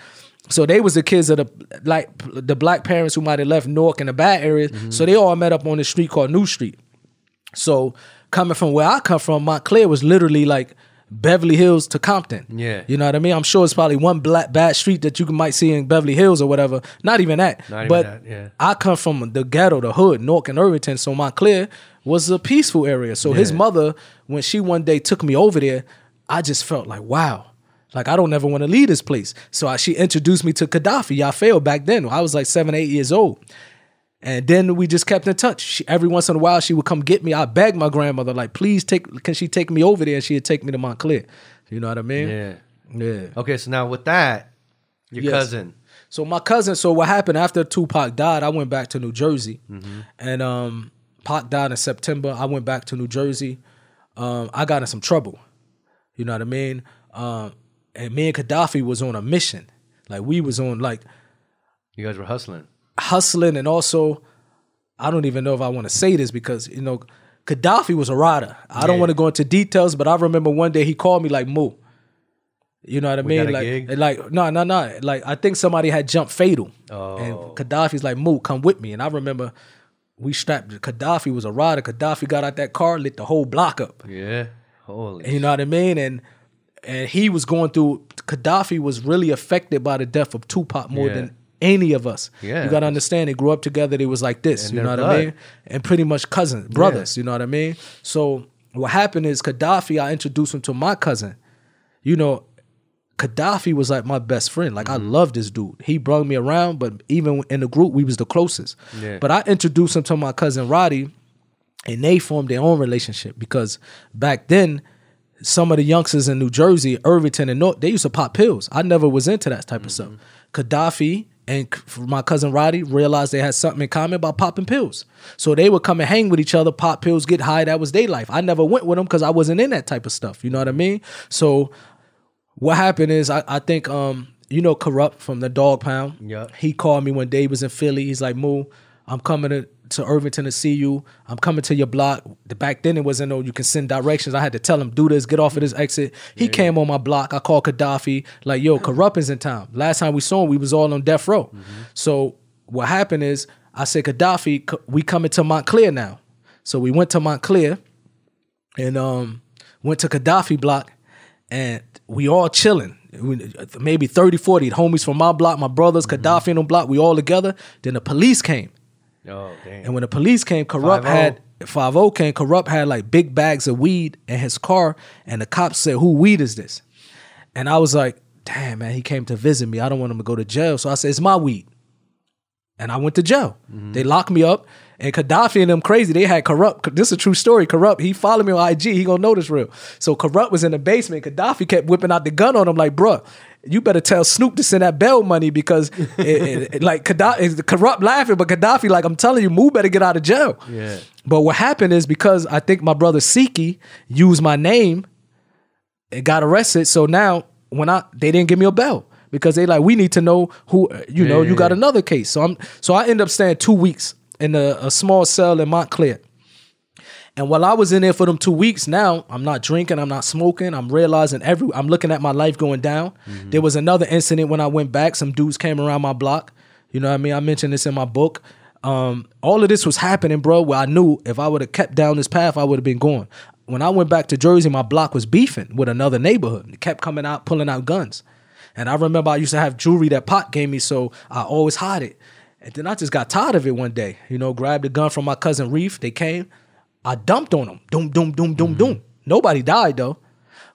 S1: So they was the kids of the like the black parents who might have left Newark in the bad areas.
S2: Mm-hmm.
S1: So they all met up on the street called New Street. So coming from where I come from, Montclair was literally like Beverly Hills to Compton.
S2: Yeah.
S1: You know what I mean? I'm sure it's probably one black bad street that you might see in Beverly Hills or whatever. Not even that.
S2: Not even
S1: but
S2: that, yeah.
S1: I come from the ghetto, the hood, Newark and Irvington. So Montclair was a peaceful area. So his mother, when she one day took me over there, I just felt like, wow. Like I don't ever want to leave this place. So I, she introduced me to Kadafi. Y'all failed back then. I was like seven, eight years old. And then we just kept in touch. She, every once in a while, she would come get me. I begged my grandmother, like, please take, can she take me over there? And she'd take me to Montclair. You know what I mean?
S2: Yeah.
S1: Yeah.
S2: Okay, so now with that, your
S1: Yes.
S2: cousin.
S1: So my cousin, so what happened after Tupac died, I went back to New Jersey. And um Pac died in September. I went back to New Jersey. Um, I got in some trouble. You know what I mean? Um, and me and Kadafi was on a mission. Like we was on like
S2: You guys were hustling.
S1: hustling and also I don't even know if I want to say this because you know Kadafi was a rider. I don't want to go into details, but I remember one day he called me like Moo. You know what I
S2: got
S1: mean? Like,
S2: gig?
S1: like no, no, no. Like I think somebody had jumped fatal,
S2: Oh.
S1: and Kadafi's like Moo, come with me. And I remember we strapped. Kadafi was a rider. Kadafi got out that car, lit the whole block up.
S2: Yeah. Holy.
S1: You know what I mean? And and he was going through. Kadafi was really affected by the death of Tupac more
S2: Yeah.
S1: than any of us.
S2: Yeah.
S1: you got to understand. They grew up together. They was like this.
S2: And
S1: you know what I mean? And pretty much cousins, brothers. You know what I mean? So what happened is Kadafi. I introduced him to my cousin. You know, Kadafi was like my best friend. Like
S2: Mm-hmm.
S1: I loved this dude. He brought me around, but even in the group, we was the closest.
S2: Yeah.
S1: But I introduced him to my cousin Roddy, and they formed their own relationship because back then, some of the youngsters in New Jersey, Irvington, and North, they used to pop pills. I never was into that type of stuff. Kadafi and my cousin Roddy realized they had something in common about popping pills. So they would come and hang with each other, pop pills, get high. That was their life. I never went with them because I wasn't in that type of stuff. You know what I mean? So what happened is I, I think um you know Kurupt from the Dogg Pound
S2: Yeah.
S1: he called me one day he was in philly he's like moo i'm coming to, to irvington to see you i'm coming to your block. Back then it wasn't no you can send directions. I had to tell him do this get off of this exit. He came on my block. I called kadafi like yo Kurupt is in town last time we saw him we was all on death row. So what happened is i said kadafi we coming to montclair now. So we went to montclair and um went to Kadafi block and we all chilling. Maybe 30, 40 homies from my block, my brothers, Kadafi and them block, we all together. Then the police came.
S2: Oh, damn.
S1: And when the police came, Kurupt
S2: 5-0.
S1: had 5 came, Kurupt had like big bags of weed in his car, and the cops said, Who weed is this? And I was like, damn man, he came to visit me. I don't want him to go to jail. So I said, It's my weed. And I went to jail. Mm-hmm. They locked me up. And Kadafi and them crazy. They had Kurupt. This is a true story. Kurupt. He followed me on IG. He gonna know this real. So Kurupt was in the basement. Kadafi kept whipping out the gun on him like, bruh, you better tell Snoop to send that bail money because it, it- it- like Kadafi, Kurupt laughing, but Kadafi like, I'm telling you, Moo better get out of jail.
S2: Yeah.
S1: But what happened is because I think my brother Siki used my name and got arrested. So now when I they didn't give me a bail because they like we need to know who you know
S2: Yeah,
S1: you got
S2: yeah.
S1: another case. So I'm so I end up staying two weeks in a, a small cell in Montclair. And while I was in there for them two weeks, now I'm not drinking, I'm not smoking. I'm realizing every I'm looking at my life going down. There was another incident when I went back. Some dudes came around my block. You know what I mean? I mentioned this in my book. Um, all of this was happening, bro. Where I knew if I would have kept down this path, I would have been going. When I went back to Jersey, my block was beefing with another neighborhood. It kept coming out, pulling out guns. And I remember I used to have jewelry that Pot gave me, so I always hide it. And then I just got tired of it one day. You know, grabbed a gun from my cousin Reef. They came. I dumped on them. Doom, doom, doom, doom, doom. Nobody died though.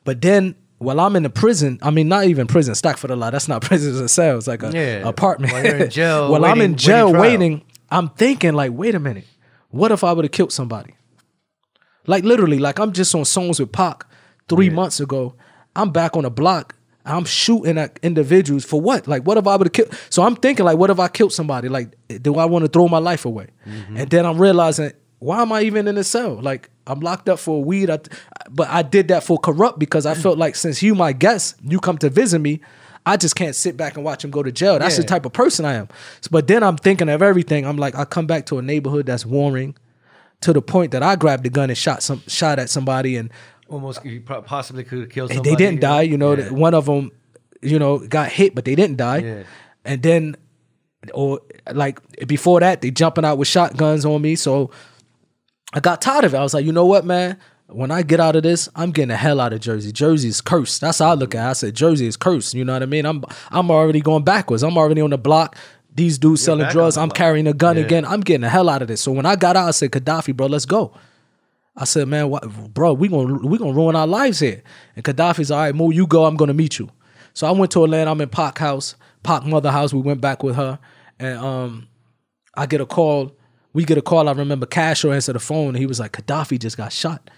S1: But then while I'm in the prison, I mean, not even prison, stack for the law. That's not prison, it's a cell. It's like a
S2: Yeah.
S1: apartment.
S2: While you're in jail,
S1: while I'm in jail
S2: waiting
S1: waiting, I'm thinking like, wait a minute. What if I would have killed somebody? Like literally, like I'm just on songs with Pac three months ago. I'm back on the block. I'm shooting at individuals for what? Like, what if I would have killed? So I'm thinking, like, what if I killed somebody? Like, do I want to throw my life away?
S2: Mm-hmm.
S1: And then I'm realizing why am I even in a cell? Like I'm locked up for weed. I, but I did that for Kurupt because I felt like since you my guest, you come to visit me. I just can't sit back and watch him go to jail. That's the type of person I am. So, but then I'm thinking of everything. I'm like, I come back to a neighborhood that's warring, to the point that I grabbed the gun and shot some shot at somebody, and
S2: Almost, you possibly could have killed
S1: they didn't die. You know,
S2: Yeah.
S1: one of them, you know, got hit, but they didn't die.
S2: Yeah.
S1: And then, or like before that, they jumping out with shotguns on me. So I got tired of it. I was like, you know what, man? When I get out of this, I'm getting the hell out of Jersey. Jersey is cursed. That's how I look at it. I said, Jersey is cursed. You know what I mean? I'm I'm already going backwards. I'm already on the block. These dudes selling drugs. I'm
S2: block.
S1: carrying a gun
S2: Yeah.
S1: again. I'm getting the hell out of this. So when I got out, I said, Kadafi, bro, let's go. I said, man, what, bro, we gonna we gonna ruin our lives here. And Kadafi's all right, Mo, you go. I'm gonna meet you. So I went to Atlanta. I'm in Pac house, Pac mother house. We went back with her, and um, I get a call. We get a call. I remember Castro answered the phone. And he was like, Kadafi just got shot.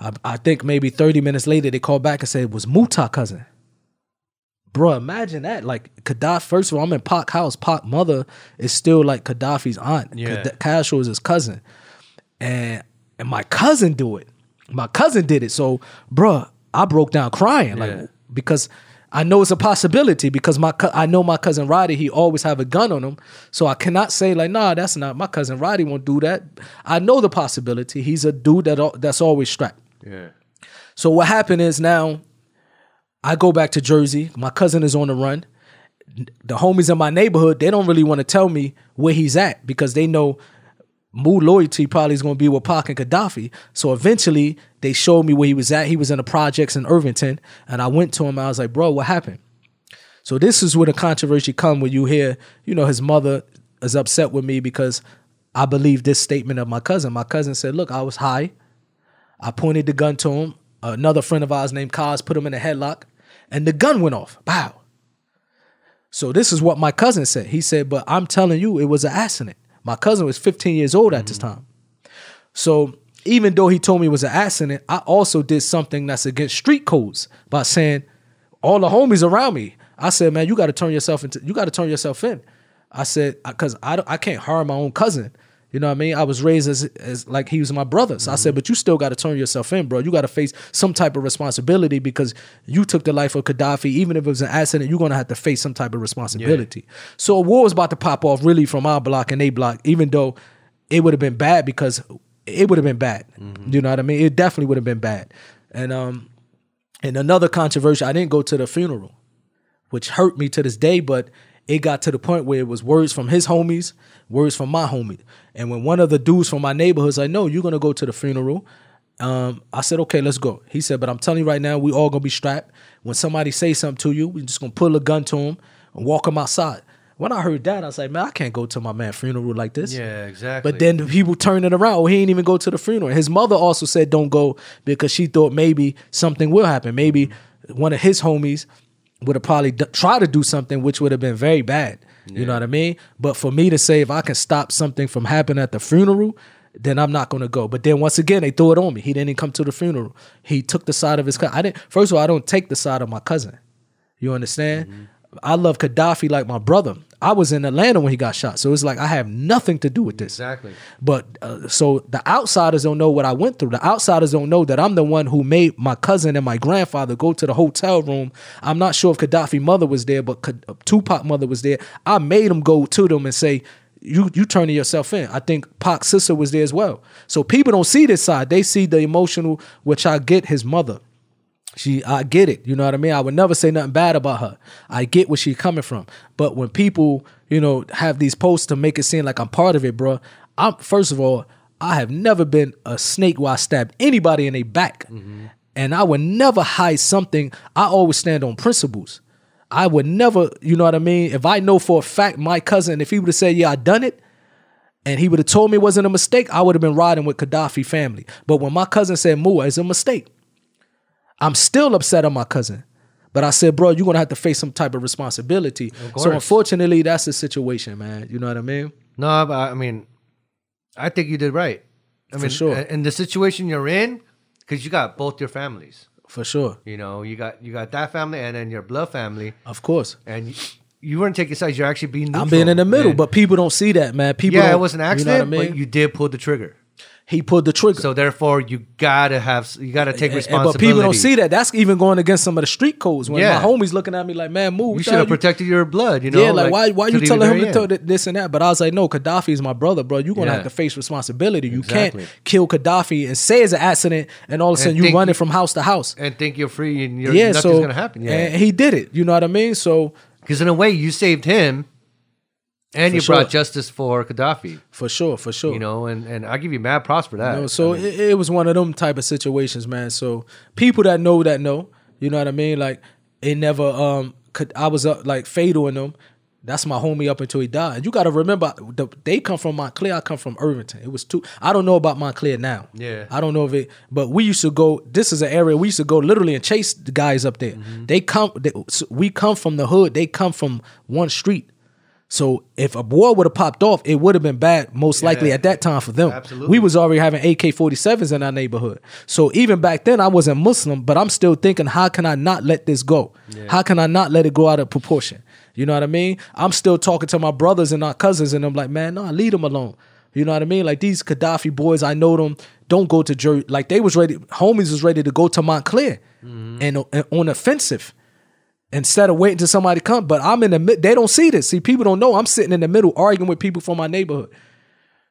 S1: I, I think maybe 30 minutes later they called back and said it was Muta cousin. Bro, imagine that. Like Kadafi, first of all, I'm in Pac house. Pac mother is still like Kadafi's aunt.
S2: Yeah.
S1: Castro is his cousin. And and my cousin do it. My cousin did it. So, bro, I broke down crying.
S2: Yeah.
S1: Like because I know it's a possibility because my I know my cousin Roddy, he always have a gun on him. So I cannot say like, nah, that's not my cousin Roddy won't do that. I know the possibility. He's a dude that that's always strapped.
S2: Yeah.
S1: So what happened is now I go back to Jersey. My cousin is on the run. The homies in my neighborhood, they don't really want to tell me where he's at because they know Moo loyalty probably is going to be with Pac and Kadafi. So eventually they showed me where he was at. He was in the projects in Irvington. And I went to him. I was like, bro, what happened? So this is where the controversy come when you hear, you know, his mother is upset with me because I believe this statement of my cousin. My cousin said, look, I was high. I pointed the gun to him. Another friend of ours named Kaz put him in a headlock, and the gun went off. Bow. So this is what my cousin said. He said, "But I'm telling you, it was an accident." My cousin was 15 years old at this mm-hmm. time. So even though he told me it was an accident, I also did something that's against street codes by saying all the homies around me. I said, "Man, you got to turn yourself into. You got to turn yourself in." I said, "Cause I don't, I can't harm my own cousin." You know what I mean? I was raised as, as like he was my brother. So I said, but you still got to turn yourself in, bro. You got to face some type of responsibility because you took the life of Kadafi. Even if it was an accident, you're going to have to face some type of responsibility. So a war was about to pop off really from our block and A block, even though it would have been bad because it would have been bad. You know what I mean? It definitely would have been bad. And um, and another controversy, I didn't go to the funeral, which hurt me to this day, but it got to the point where it was words from his homies, words from my homie. And when one of the dudes from my neighborhood's like, no, you're gonna go to the funeral. Um, I said, okay, let's go. He said, but I'm telling you right now, we all gonna be strapped. When somebody say something to you, we just gonna pull a gun to him and walk him outside. When I heard that, I was like, man, I can't go to my man funeral like this.
S2: Yeah, exactly.
S1: But then the people turned it around. Oh, he ain't even go to the funeral. His mother also said don't go because she thought maybe something will happen. Maybe one of his homies would have probably d- tried to do something which would have been very bad. You know what I mean? But for me to say if I can stop something from happening at the funeral, then I'm not going to go. But then once again, they threw it on me. He didn't even come to the funeral. He took the side of his cousin. I didn't. First of all, I don't take the side of my cousin. You understand? Mm-hmm. I love Kadafi like my brother. I was in Atlanta when he got shot, so it's like I have nothing to do with this.
S2: exactly.
S1: But uh, so the outsiders don't know what I went through. The outsiders don't know that I'm the one who made my cousin and my grandfather go to the hotel room. I'm not sure if Kadafi mother was there, but uh, Tupac mother was there. I made them go to them and say, "You you turning yourself in." I think Pac's sister was there as well. So people don't see this side; they see the emotional, which I get his mother. She, I get it. You know what I mean. I would never say nothing bad about her. I get where she's coming from. But when people, you know, have these posts to make it seem like I'm part of it, bro. I'm first of all, I have never been a snake where I stabbed anybody in their back, mm-hmm. and I would never hide something. I always stand on principles. I would never, you know what I mean. If I know for a fact my cousin, if he would have said, "Yeah, I done it," and he would have told me it wasn't a mistake, I would have been riding with Kadafi family. But when my cousin said, "Mua, it's a mistake," I'm still upset on my cousin. But I said, bro, you're gonna have to face some type of responsibility. so unfortunately, that's the situation, man. You know what I mean?
S2: No, I mean, I think you did right. I
S1: For
S2: mean,
S1: sure.
S2: In the situation you're in, because you got both your families.
S1: For sure.
S2: You know, you got you got that family and then your blood family,
S1: Of course.
S2: and you, you weren't taking sides. You're actually being. Neutral.
S1: I'm being in the middle,
S2: And-
S1: but people don't see that, man. People,
S2: yeah, it was an
S1: you know
S2: accident,
S1: I mean?
S2: but you did pull the trigger.
S1: He pulled the trigger.
S2: So therefore, you gotta have you gotta take responsibility.
S1: but people don't see that. That's even going against some of the street codes. When
S2: Yeah.
S1: my homies looking at me like, "Man, move."
S2: You should have protected your blood. You know,
S1: yeah, like, why why
S2: to
S1: you telling him to tell th- this and that? But I was like, no, Kadafi is my brother, bro. You're gonna
S2: Yeah.
S1: have to face responsibility. You
S2: Exactly.
S1: can't kill Kadafi and say it's an accident, and all of a sudden you running
S2: you-
S1: from house to house.
S2: and think you're free and you're,
S1: yeah,
S2: nothing's
S1: so
S2: gonna happen. Yeah,
S1: and he did it. You know what I mean? So
S2: because in a way, you saved him, and
S1: For
S2: you
S1: sure.
S2: brought justice for Kadafi.
S1: for sure, for sure,
S2: You know, and and I give you mad props for that.
S1: You know, so
S2: I mean,
S1: it, it was one of them type of situations, man. So people that know that know, you know what I mean. Like it never. Um, could, I was up like Fatal in them. That's my homie up until he died. And you got to remember, the, they come from Montclair. I come from Irvington. It was two. I don't know about Montclair now.
S2: Yeah.
S1: I don't know if it. But we used to go. This is an area we used to go literally and chase the guys up there.
S2: Mm-hmm.
S1: They come. They, we come from the hood. They come from one street. So if a war would have popped off, it would have been bad, most likely at that time for them.
S2: Absolutely.
S1: We was already having AK-47s in our neighborhood. So even back then, I wasn't Muslim, but I'm still thinking, how can I not let this go? How can I not let it go out of proportion? You know what I mean? I'm still talking to my brothers and our cousins, and I'm like, man, no, I leave them alone. You know what I mean? Like these Kadafi boys, I know them. Don't go to Jersey. Like they was ready. Homies was ready to go to Montclair mm-hmm. and, and on offensive instead of waiting till somebody come. But I'm in the mid. They don't see this. See, people don't know. I'm sitting in the middle arguing with people from my neighborhood.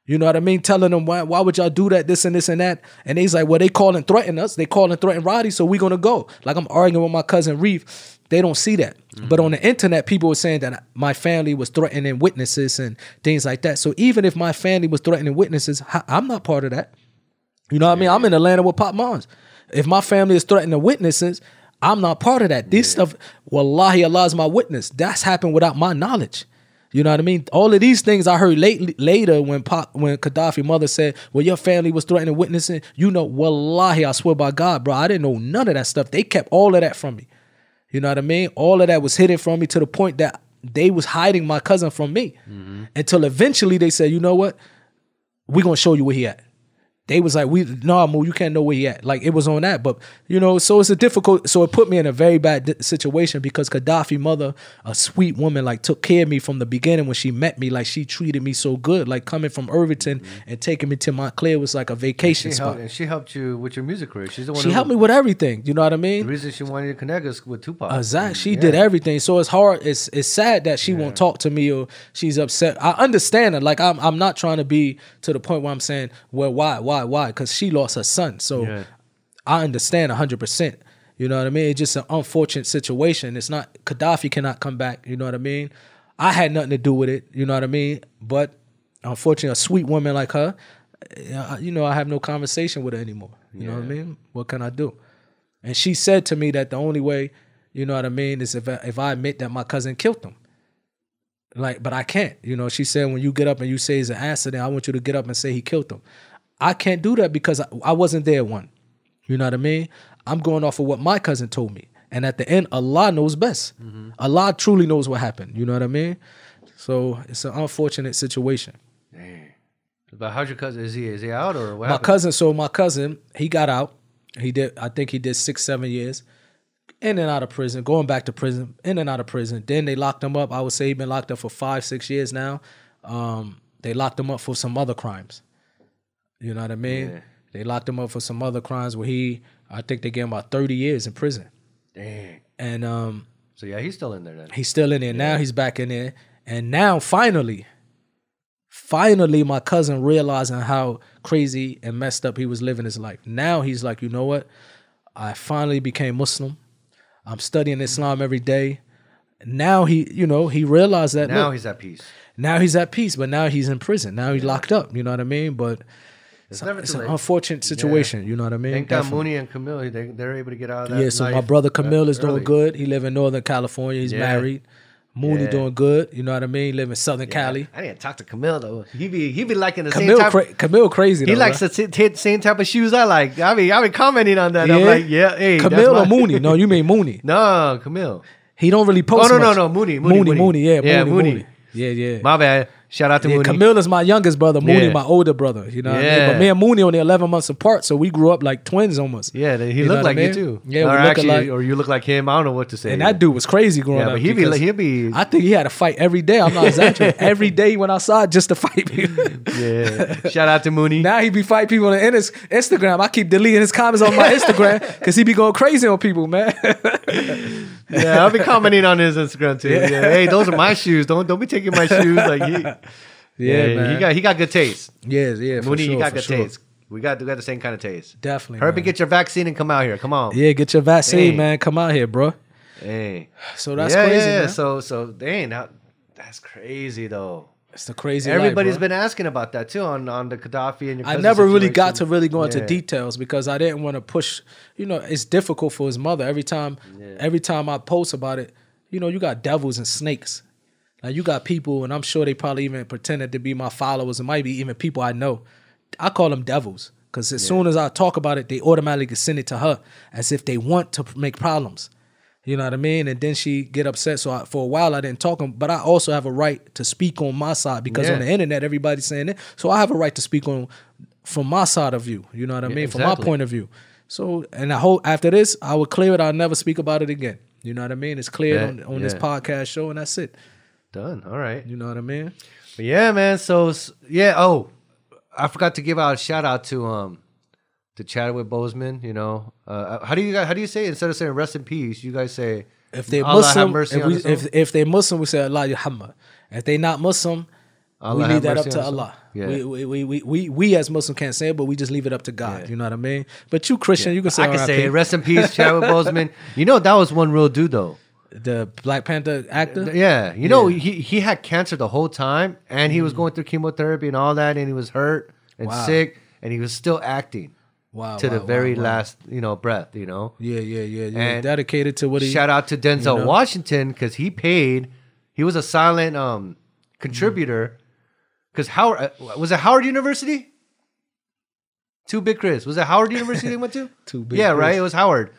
S1: You know what I mean? Telling them why why would y'all do that, this and this and that. And he's like, well, they call and threaten us. They call and threaten Roddy, so we gonna go. Like I'm arguing with my cousin Reeve. They don't see that. Mm-hmm. But on the internet, people were saying that my family was threatening witnesses and things like that. So even if my family was threatening witnesses, I'm not part of that. You know what I mean? I'm in Atlanta with Pop Moms. If my family is threatening witnesses, I'm not part of that. This stuff, wallahi, Allah is my witness. That's happened without my knowledge. You know what I mean? All of these things I heard late, later when Pop, when Kadafi mother said, "Well, your family was threatening witnessing." You know, wallahi, I swear by God, bro, I didn't know none of that stuff. They kept all of that from me. You know what I mean? All of that was hidden from me to the point that they was hiding my cousin from me mm-hmm. until eventually they said, "You know what? We're gonna show you where he at. They was like, we no, Moo, you can't know where he at. Like it was on that, but you know, so it's a difficult. So it put me in a very bad di- situation because Kadafi mother, a sweet woman, like took care of me from the beginning when she met me. Like she treated me so good. Like coming from Irvington mm-hmm. and taking me to Montclair was like a vacation
S2: she
S1: spot.
S2: helped, and she helped you with your music career. She's the one.
S1: She
S2: who,
S1: helped me with everything. You know what I mean?
S2: The reason she wanted to connect us with Tupac.
S1: Exactly. She did everything. So it's hard. It's it's sad that she won't talk to me or she's upset. I understand her. Like I'm I'm not trying to be to the point where I'm saying, well, why, why, why? Because she lost her son. So
S2: Yeah.
S1: I understand hundred percent. You know what I mean? It's just an unfortunate situation. It's not Kadafi cannot come back. You know what I mean? I had nothing to do with it. You know what I mean? But unfortunately, a sweet woman like her, you know, I have no conversation with her anymore. You know what I mean? What can I do? And she said to me that the only way, you know what I mean, is if I, if I admit that my cousin killed him. Like, but I can't. You know, she said when you get up and you say it's an accident, I want you to get up and say he killed him. I can't do that because I, wasn't there. One, you know what I mean. I'm going off of what my cousin told me, and at the end, Allah knows best. Allah truly knows what happened. You know what I mean. So it's an unfortunate situation.
S2: But how's your cousin? Is he is he out or what?
S1: My
S2: happened?
S1: cousin, so my cousin, he got out. He did, I think he did six, seven years, in and out of prison, going back to prison, in and out of prison. Then they locked him up. I would say he been locked up for five, six years now. Um, they locked him up for some other crimes. You know what I mean?
S2: Yeah.
S1: They locked him up for some other crimes where he, I think they gave him about thirty years in prison.
S2: Dang.
S1: And um,
S2: So yeah, he's still in there then.
S1: He's still in there. Now he's back in there. And now finally, finally, my cousin realizing how crazy and messed up he was living his life. Now he's like, you know what? I finally became Muslim. I'm studying Islam every day. Now he, you know, he realized that
S2: Now
S1: look,
S2: he's at peace.
S1: now he's at peace, but now he's in prison. Now he's locked up. You know what I mean? But
S2: It's never
S1: it's an unfortunate situation. You know what I mean?
S2: Thank God Mooney and Camille, they, they're able to get out of that.
S1: Yeah, so my brother
S2: uh,
S1: Camille is
S2: early.
S1: doing good. He live in Northern California. He's
S2: Yeah.
S1: married. Mooney
S2: Yeah.
S1: doing good. You know what I mean? Live in Southern Cali.
S2: I didn't talk to Camille though. He be he be liking the
S1: Camille,
S2: same type.
S1: cra- Camille crazy.
S2: he
S1: though,
S2: likes
S1: right?
S2: the same type of shoes I like. I mean, I been commenting on that. I'm
S1: Yeah?
S2: like, yeah, hey,
S1: Camille or Mooney? No, you mean Mooney.
S2: no, Camille.
S1: He don't really post.
S2: Oh, no, no,
S1: much.
S2: no, Mooney, Mooney,
S1: Mooney,
S2: Mooney.
S1: Yeah,
S2: Yeah,
S1: Mooney,
S2: Mooney.
S1: Mooney. Yeah, yeah.
S2: My bad. Shout out to
S1: Yeah,
S2: Mooney.
S1: Camilla's my youngest brother. Mooney,
S2: Yeah.
S1: my older brother. You know what I mean?
S2: Yeah.
S1: But me and Mooney only 11 months apart, so we grew up like twins almost.
S2: Yeah, he
S1: You
S2: looked
S1: what I
S2: like you too.
S1: Yeah,
S2: or actually,
S1: alike.
S2: or you look like him. I don't know what to say.
S1: And that dude was crazy growing
S2: yeah,
S1: up.
S2: but he'd be he'd be
S1: I think he had to fight every day. I'm not exaggerating. every day he went outside just to fight people.
S2: yeah. Shout out to Mooney.
S1: now he be fighting people on his Instagram. I keep deleting his comments on my Instagram because he be going crazy on people, man.
S2: yeah, I'll be commenting on his Instagram too. Yeah. Hey, those are my shoes. Don't don't be taking my shoes. Like he,
S1: yeah, man.
S2: he got he got good taste.
S1: yeah, yeah.
S2: Mooney,
S1: sure,
S2: you got good
S1: sure.
S2: taste. We got we got the same kind of taste.
S1: Definitely.
S2: Herbie,
S1: man.
S2: get your vaccine and come out here. Come on.
S1: yeah, get your vaccine,
S2: Dang.
S1: man. Come out here, bro.
S2: Hey.
S1: So that's
S2: yeah,
S1: crazy,
S2: yeah, yeah.
S1: man.
S2: So so dang, that, that's crazy though.
S1: It's the crazy.
S2: Everybody's
S1: life,
S2: been asking about that too on on the Kadafi and your.
S1: I never really got to really go into
S2: Yeah.
S1: details because I didn't want to push. You know, it's difficult for his mother. Every time, every time I post about it, you know, you got devils and snakes. Like you got people, and I'm sure they probably even pretended to be my followers, and might be even people I know. I call them devils because as soon as I talk about it, they automatically send it to her as if they want to make problems. You know what I mean? And then she get upset. So I, for a while I didn't talk. 'em, But I also have a right to speak on my side because
S2: Yeah.
S1: on the internet everybody's saying it. So I have a right to speak on from my side of view. You know what I mean? From my point of view. So and I hope after this I will clear it. I'll never speak about it again. You know what I mean? It's cleared
S2: Yeah,
S1: on on this podcast show, and that's it.
S2: Done. All right.
S1: You know what I mean?
S2: But yeah, man. So yeah. Oh, I forgot to give out a shout out to um to Chadwick Boseman. You know, uh, how do you guys how do you say it? instead of saying rest in peace? You guys say
S1: If they're
S2: Allah have
S1: Muslim,
S2: mercy
S1: if, we, if if they're Muslim, we say Allah Muhammad. If they not Muslim,
S2: Allah
S1: we leave that up to
S2: on his soul.
S1: Allah.
S2: Yeah.
S1: We, we, we, we, we, we as Muslim can't say it, but we just leave it up to God. You know what I mean? But you Christian, you can say
S2: I can say rest in peace, Chadwick Boseman. You know that was one real dude though.
S1: The Black Panther actor.
S2: Yeah, you know he he had cancer the whole time, and he was going through chemotherapy and all that, and he was hurt and
S1: Mm. Wow.
S2: sick, and he was still acting
S1: Wow.
S2: to the very
S1: wow, wow.
S2: last you know breath. You know,
S1: Yeah, yeah, yeah. yeah.
S2: And
S1: dedicated to what he.
S2: shout out to Denzel
S1: know?
S2: Washington because he paid. He was a silent um contributor because Howard uh, was it Howard University. Two Big Chris was it Howard University they went to?
S1: Two Big
S2: yeah,
S1: Chris.
S2: right. It was Howard.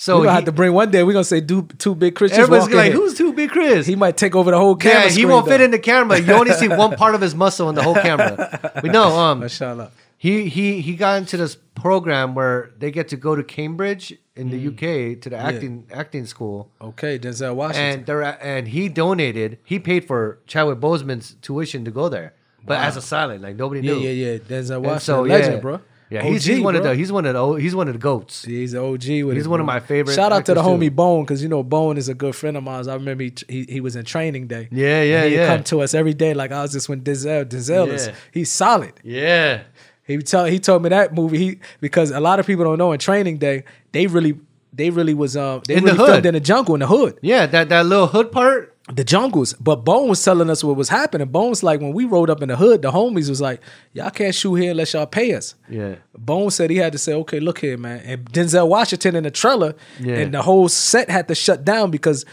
S2: So
S1: We're gonna
S2: he-
S1: have to bring one day. We're gonna say, "Do two big Chris.
S2: everybody's like, "Who's Two Big Chris?"
S1: He might take over the whole camera.
S2: Yeah, he won't fit in the camera. You only see one part of his muscle in the whole camera. We know. Um,
S1: Mashallah.
S2: he he he got into this program where they get to go to Cambridge in the UK to the acting acting school,
S1: Okay, Denzel Washington.
S2: and they're and he donated. He paid for Chadwick Boseman's tuition to go there, but as a silent, like nobody
S1: yeah,
S2: knew.
S1: yeah, yeah. Denzel
S2: And
S1: Washington,
S2: so
S1: legend,
S2: yeah,
S1: bro.
S2: Yeah, he's, he's
S1: OG,
S2: one of
S1: bro.
S2: the he's one of the he's one of the goats.
S1: He's an OG with
S2: He's
S1: it,
S2: one of my favorite
S1: Shout out to the homie
S2: too.
S1: Bone because you know Bone is a good friend of mine. I remember he, he, he was in training day.
S2: Yeah, yeah,
S1: he'd
S2: yeah.
S1: come to us every day like I was just when Denzel. Denzel is he's solid.
S2: Yeah,
S1: He tell he told me that movie he because a lot of people don't know in training day they really they really was um they
S2: In the
S1: really filmed
S2: hood.
S1: in the jungle in the hood
S2: yeah. That that little hood part.
S1: The jungles. But Bone was telling us what was happening. Bone was like when we rode up in the hood, the homies was like, y'all can't shoot here unless y'all pay us.
S2: Yeah.
S1: Bone said he had to say, okay, look here, man. And Denzel Washington in the trailer,
S2: Yeah.
S1: and the whole set had to shut down because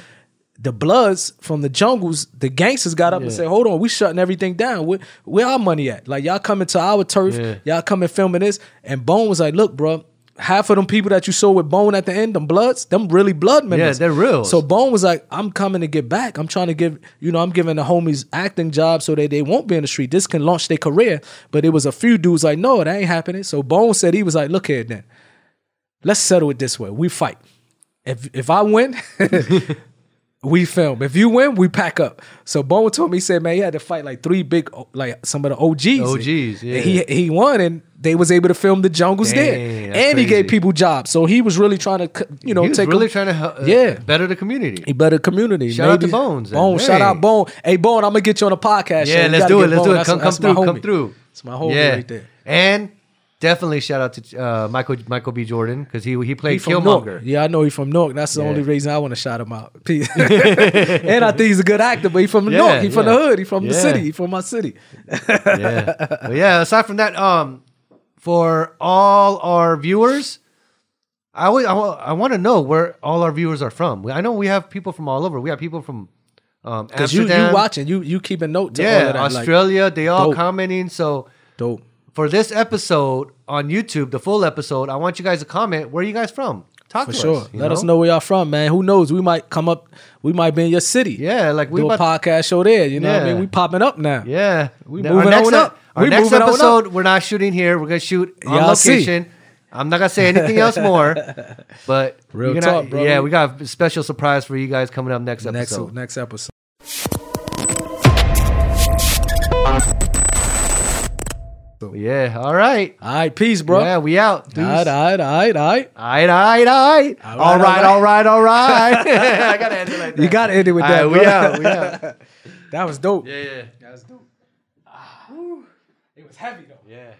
S1: the Bloods from the jungles, the gangsters got up and said, hold on, we shutting everything down. Where, where our money at? Like, y'all coming to our turf,
S2: Yeah.
S1: y'all coming filming this. And Bone was like, look, bro, half of them people that you saw with Bone at the end, them Bloods, them really blood members.
S2: Yeah, they're real.
S1: So Bone was like, I'm coming to get back. I'm trying to give, you know, I'm giving the homies acting jobs so that they won't be in the street. This can launch their career. But it was a few dudes like, no, that ain't happening. So Bone said he was like, look here then. Let's settle it this way. We fight. If if I win, we film. If you win, we pack up. So Bone told me, he said, man, he had to fight like three big, like some of the OGs.
S2: OGs, yeah.
S1: And he he won, and they was able to film the jungles
S2: Dang,
S1: there, and he gave people jobs. So he was really trying to, you know,
S2: He was
S1: take
S2: really
S1: them-
S2: trying to help, uh,
S1: Yeah.
S2: better the community.
S1: he better community.
S2: Shout out to Bones.
S1: Bone, shout
S2: Hey.
S1: out Bone. Hey Bone, I'm gonna get you on a podcast.
S2: Yeah, let's do it. Let's
S1: Bone.
S2: do it.
S1: That's-
S2: Come, come through. Come through.
S1: It's my homie
S2: yeah.
S1: right there.
S2: And definitely shout out to uh, Michael Michael B. Jordan because he he played
S1: He
S2: Killmonger.
S1: Yeah, I know he's from Newark. That's the
S2: Yeah.
S1: only reason I want to shout him out. And I think he's a good actor, but he from
S2: Yeah,
S1: Newark. He from the hood. He from the city. He from my city.
S2: yeah, but yeah. Aside from that, um, for all our viewers, I always I, I want to know where all our viewers are from. I know we have people from all over. We have people from um,
S1: Because you you watching, you you keeping note
S2: yeah,
S1: that. like,
S2: Australia. they all
S1: dope.
S2: commenting. So
S1: dope.
S2: for this episode on YouTube, the full episode, I want you guys to comment where are you guys from. talk
S1: For
S2: to
S1: sure.
S2: us.
S1: Let us know where y'all from, man. Who knows? We might come up. We might be in your city.
S2: Yeah, like we
S1: do a podcast show there. You know what I mean? We popping up now.
S2: Yeah,
S1: We
S2: Our
S1: moving
S2: next
S1: on up.
S2: Our
S1: We
S2: next
S1: moving on up.
S2: episode, we're not shooting here. We're gonna shoot on
S1: Y'all see.
S2: location. I'm not gonna say anything else more, but
S1: Real
S2: gonna-
S1: talk, bro.
S2: Yeah, we got a special surprise for you guys coming up next
S1: Next
S2: episode.
S1: next episode.
S2: Yeah, all right.
S1: All right, peace, bro.
S2: Yeah, we out.
S1: all right, all right, all right, all right.
S2: All right, all right, all right.
S1: All
S2: All
S1: right,
S2: right, all right, all right. I gotta end it like that.
S1: You got to end it with
S2: All
S1: that.
S2: right, we out, we out.
S1: that was dope.
S2: Yeah, yeah,
S1: That was dope. Heavy though.
S2: yeah.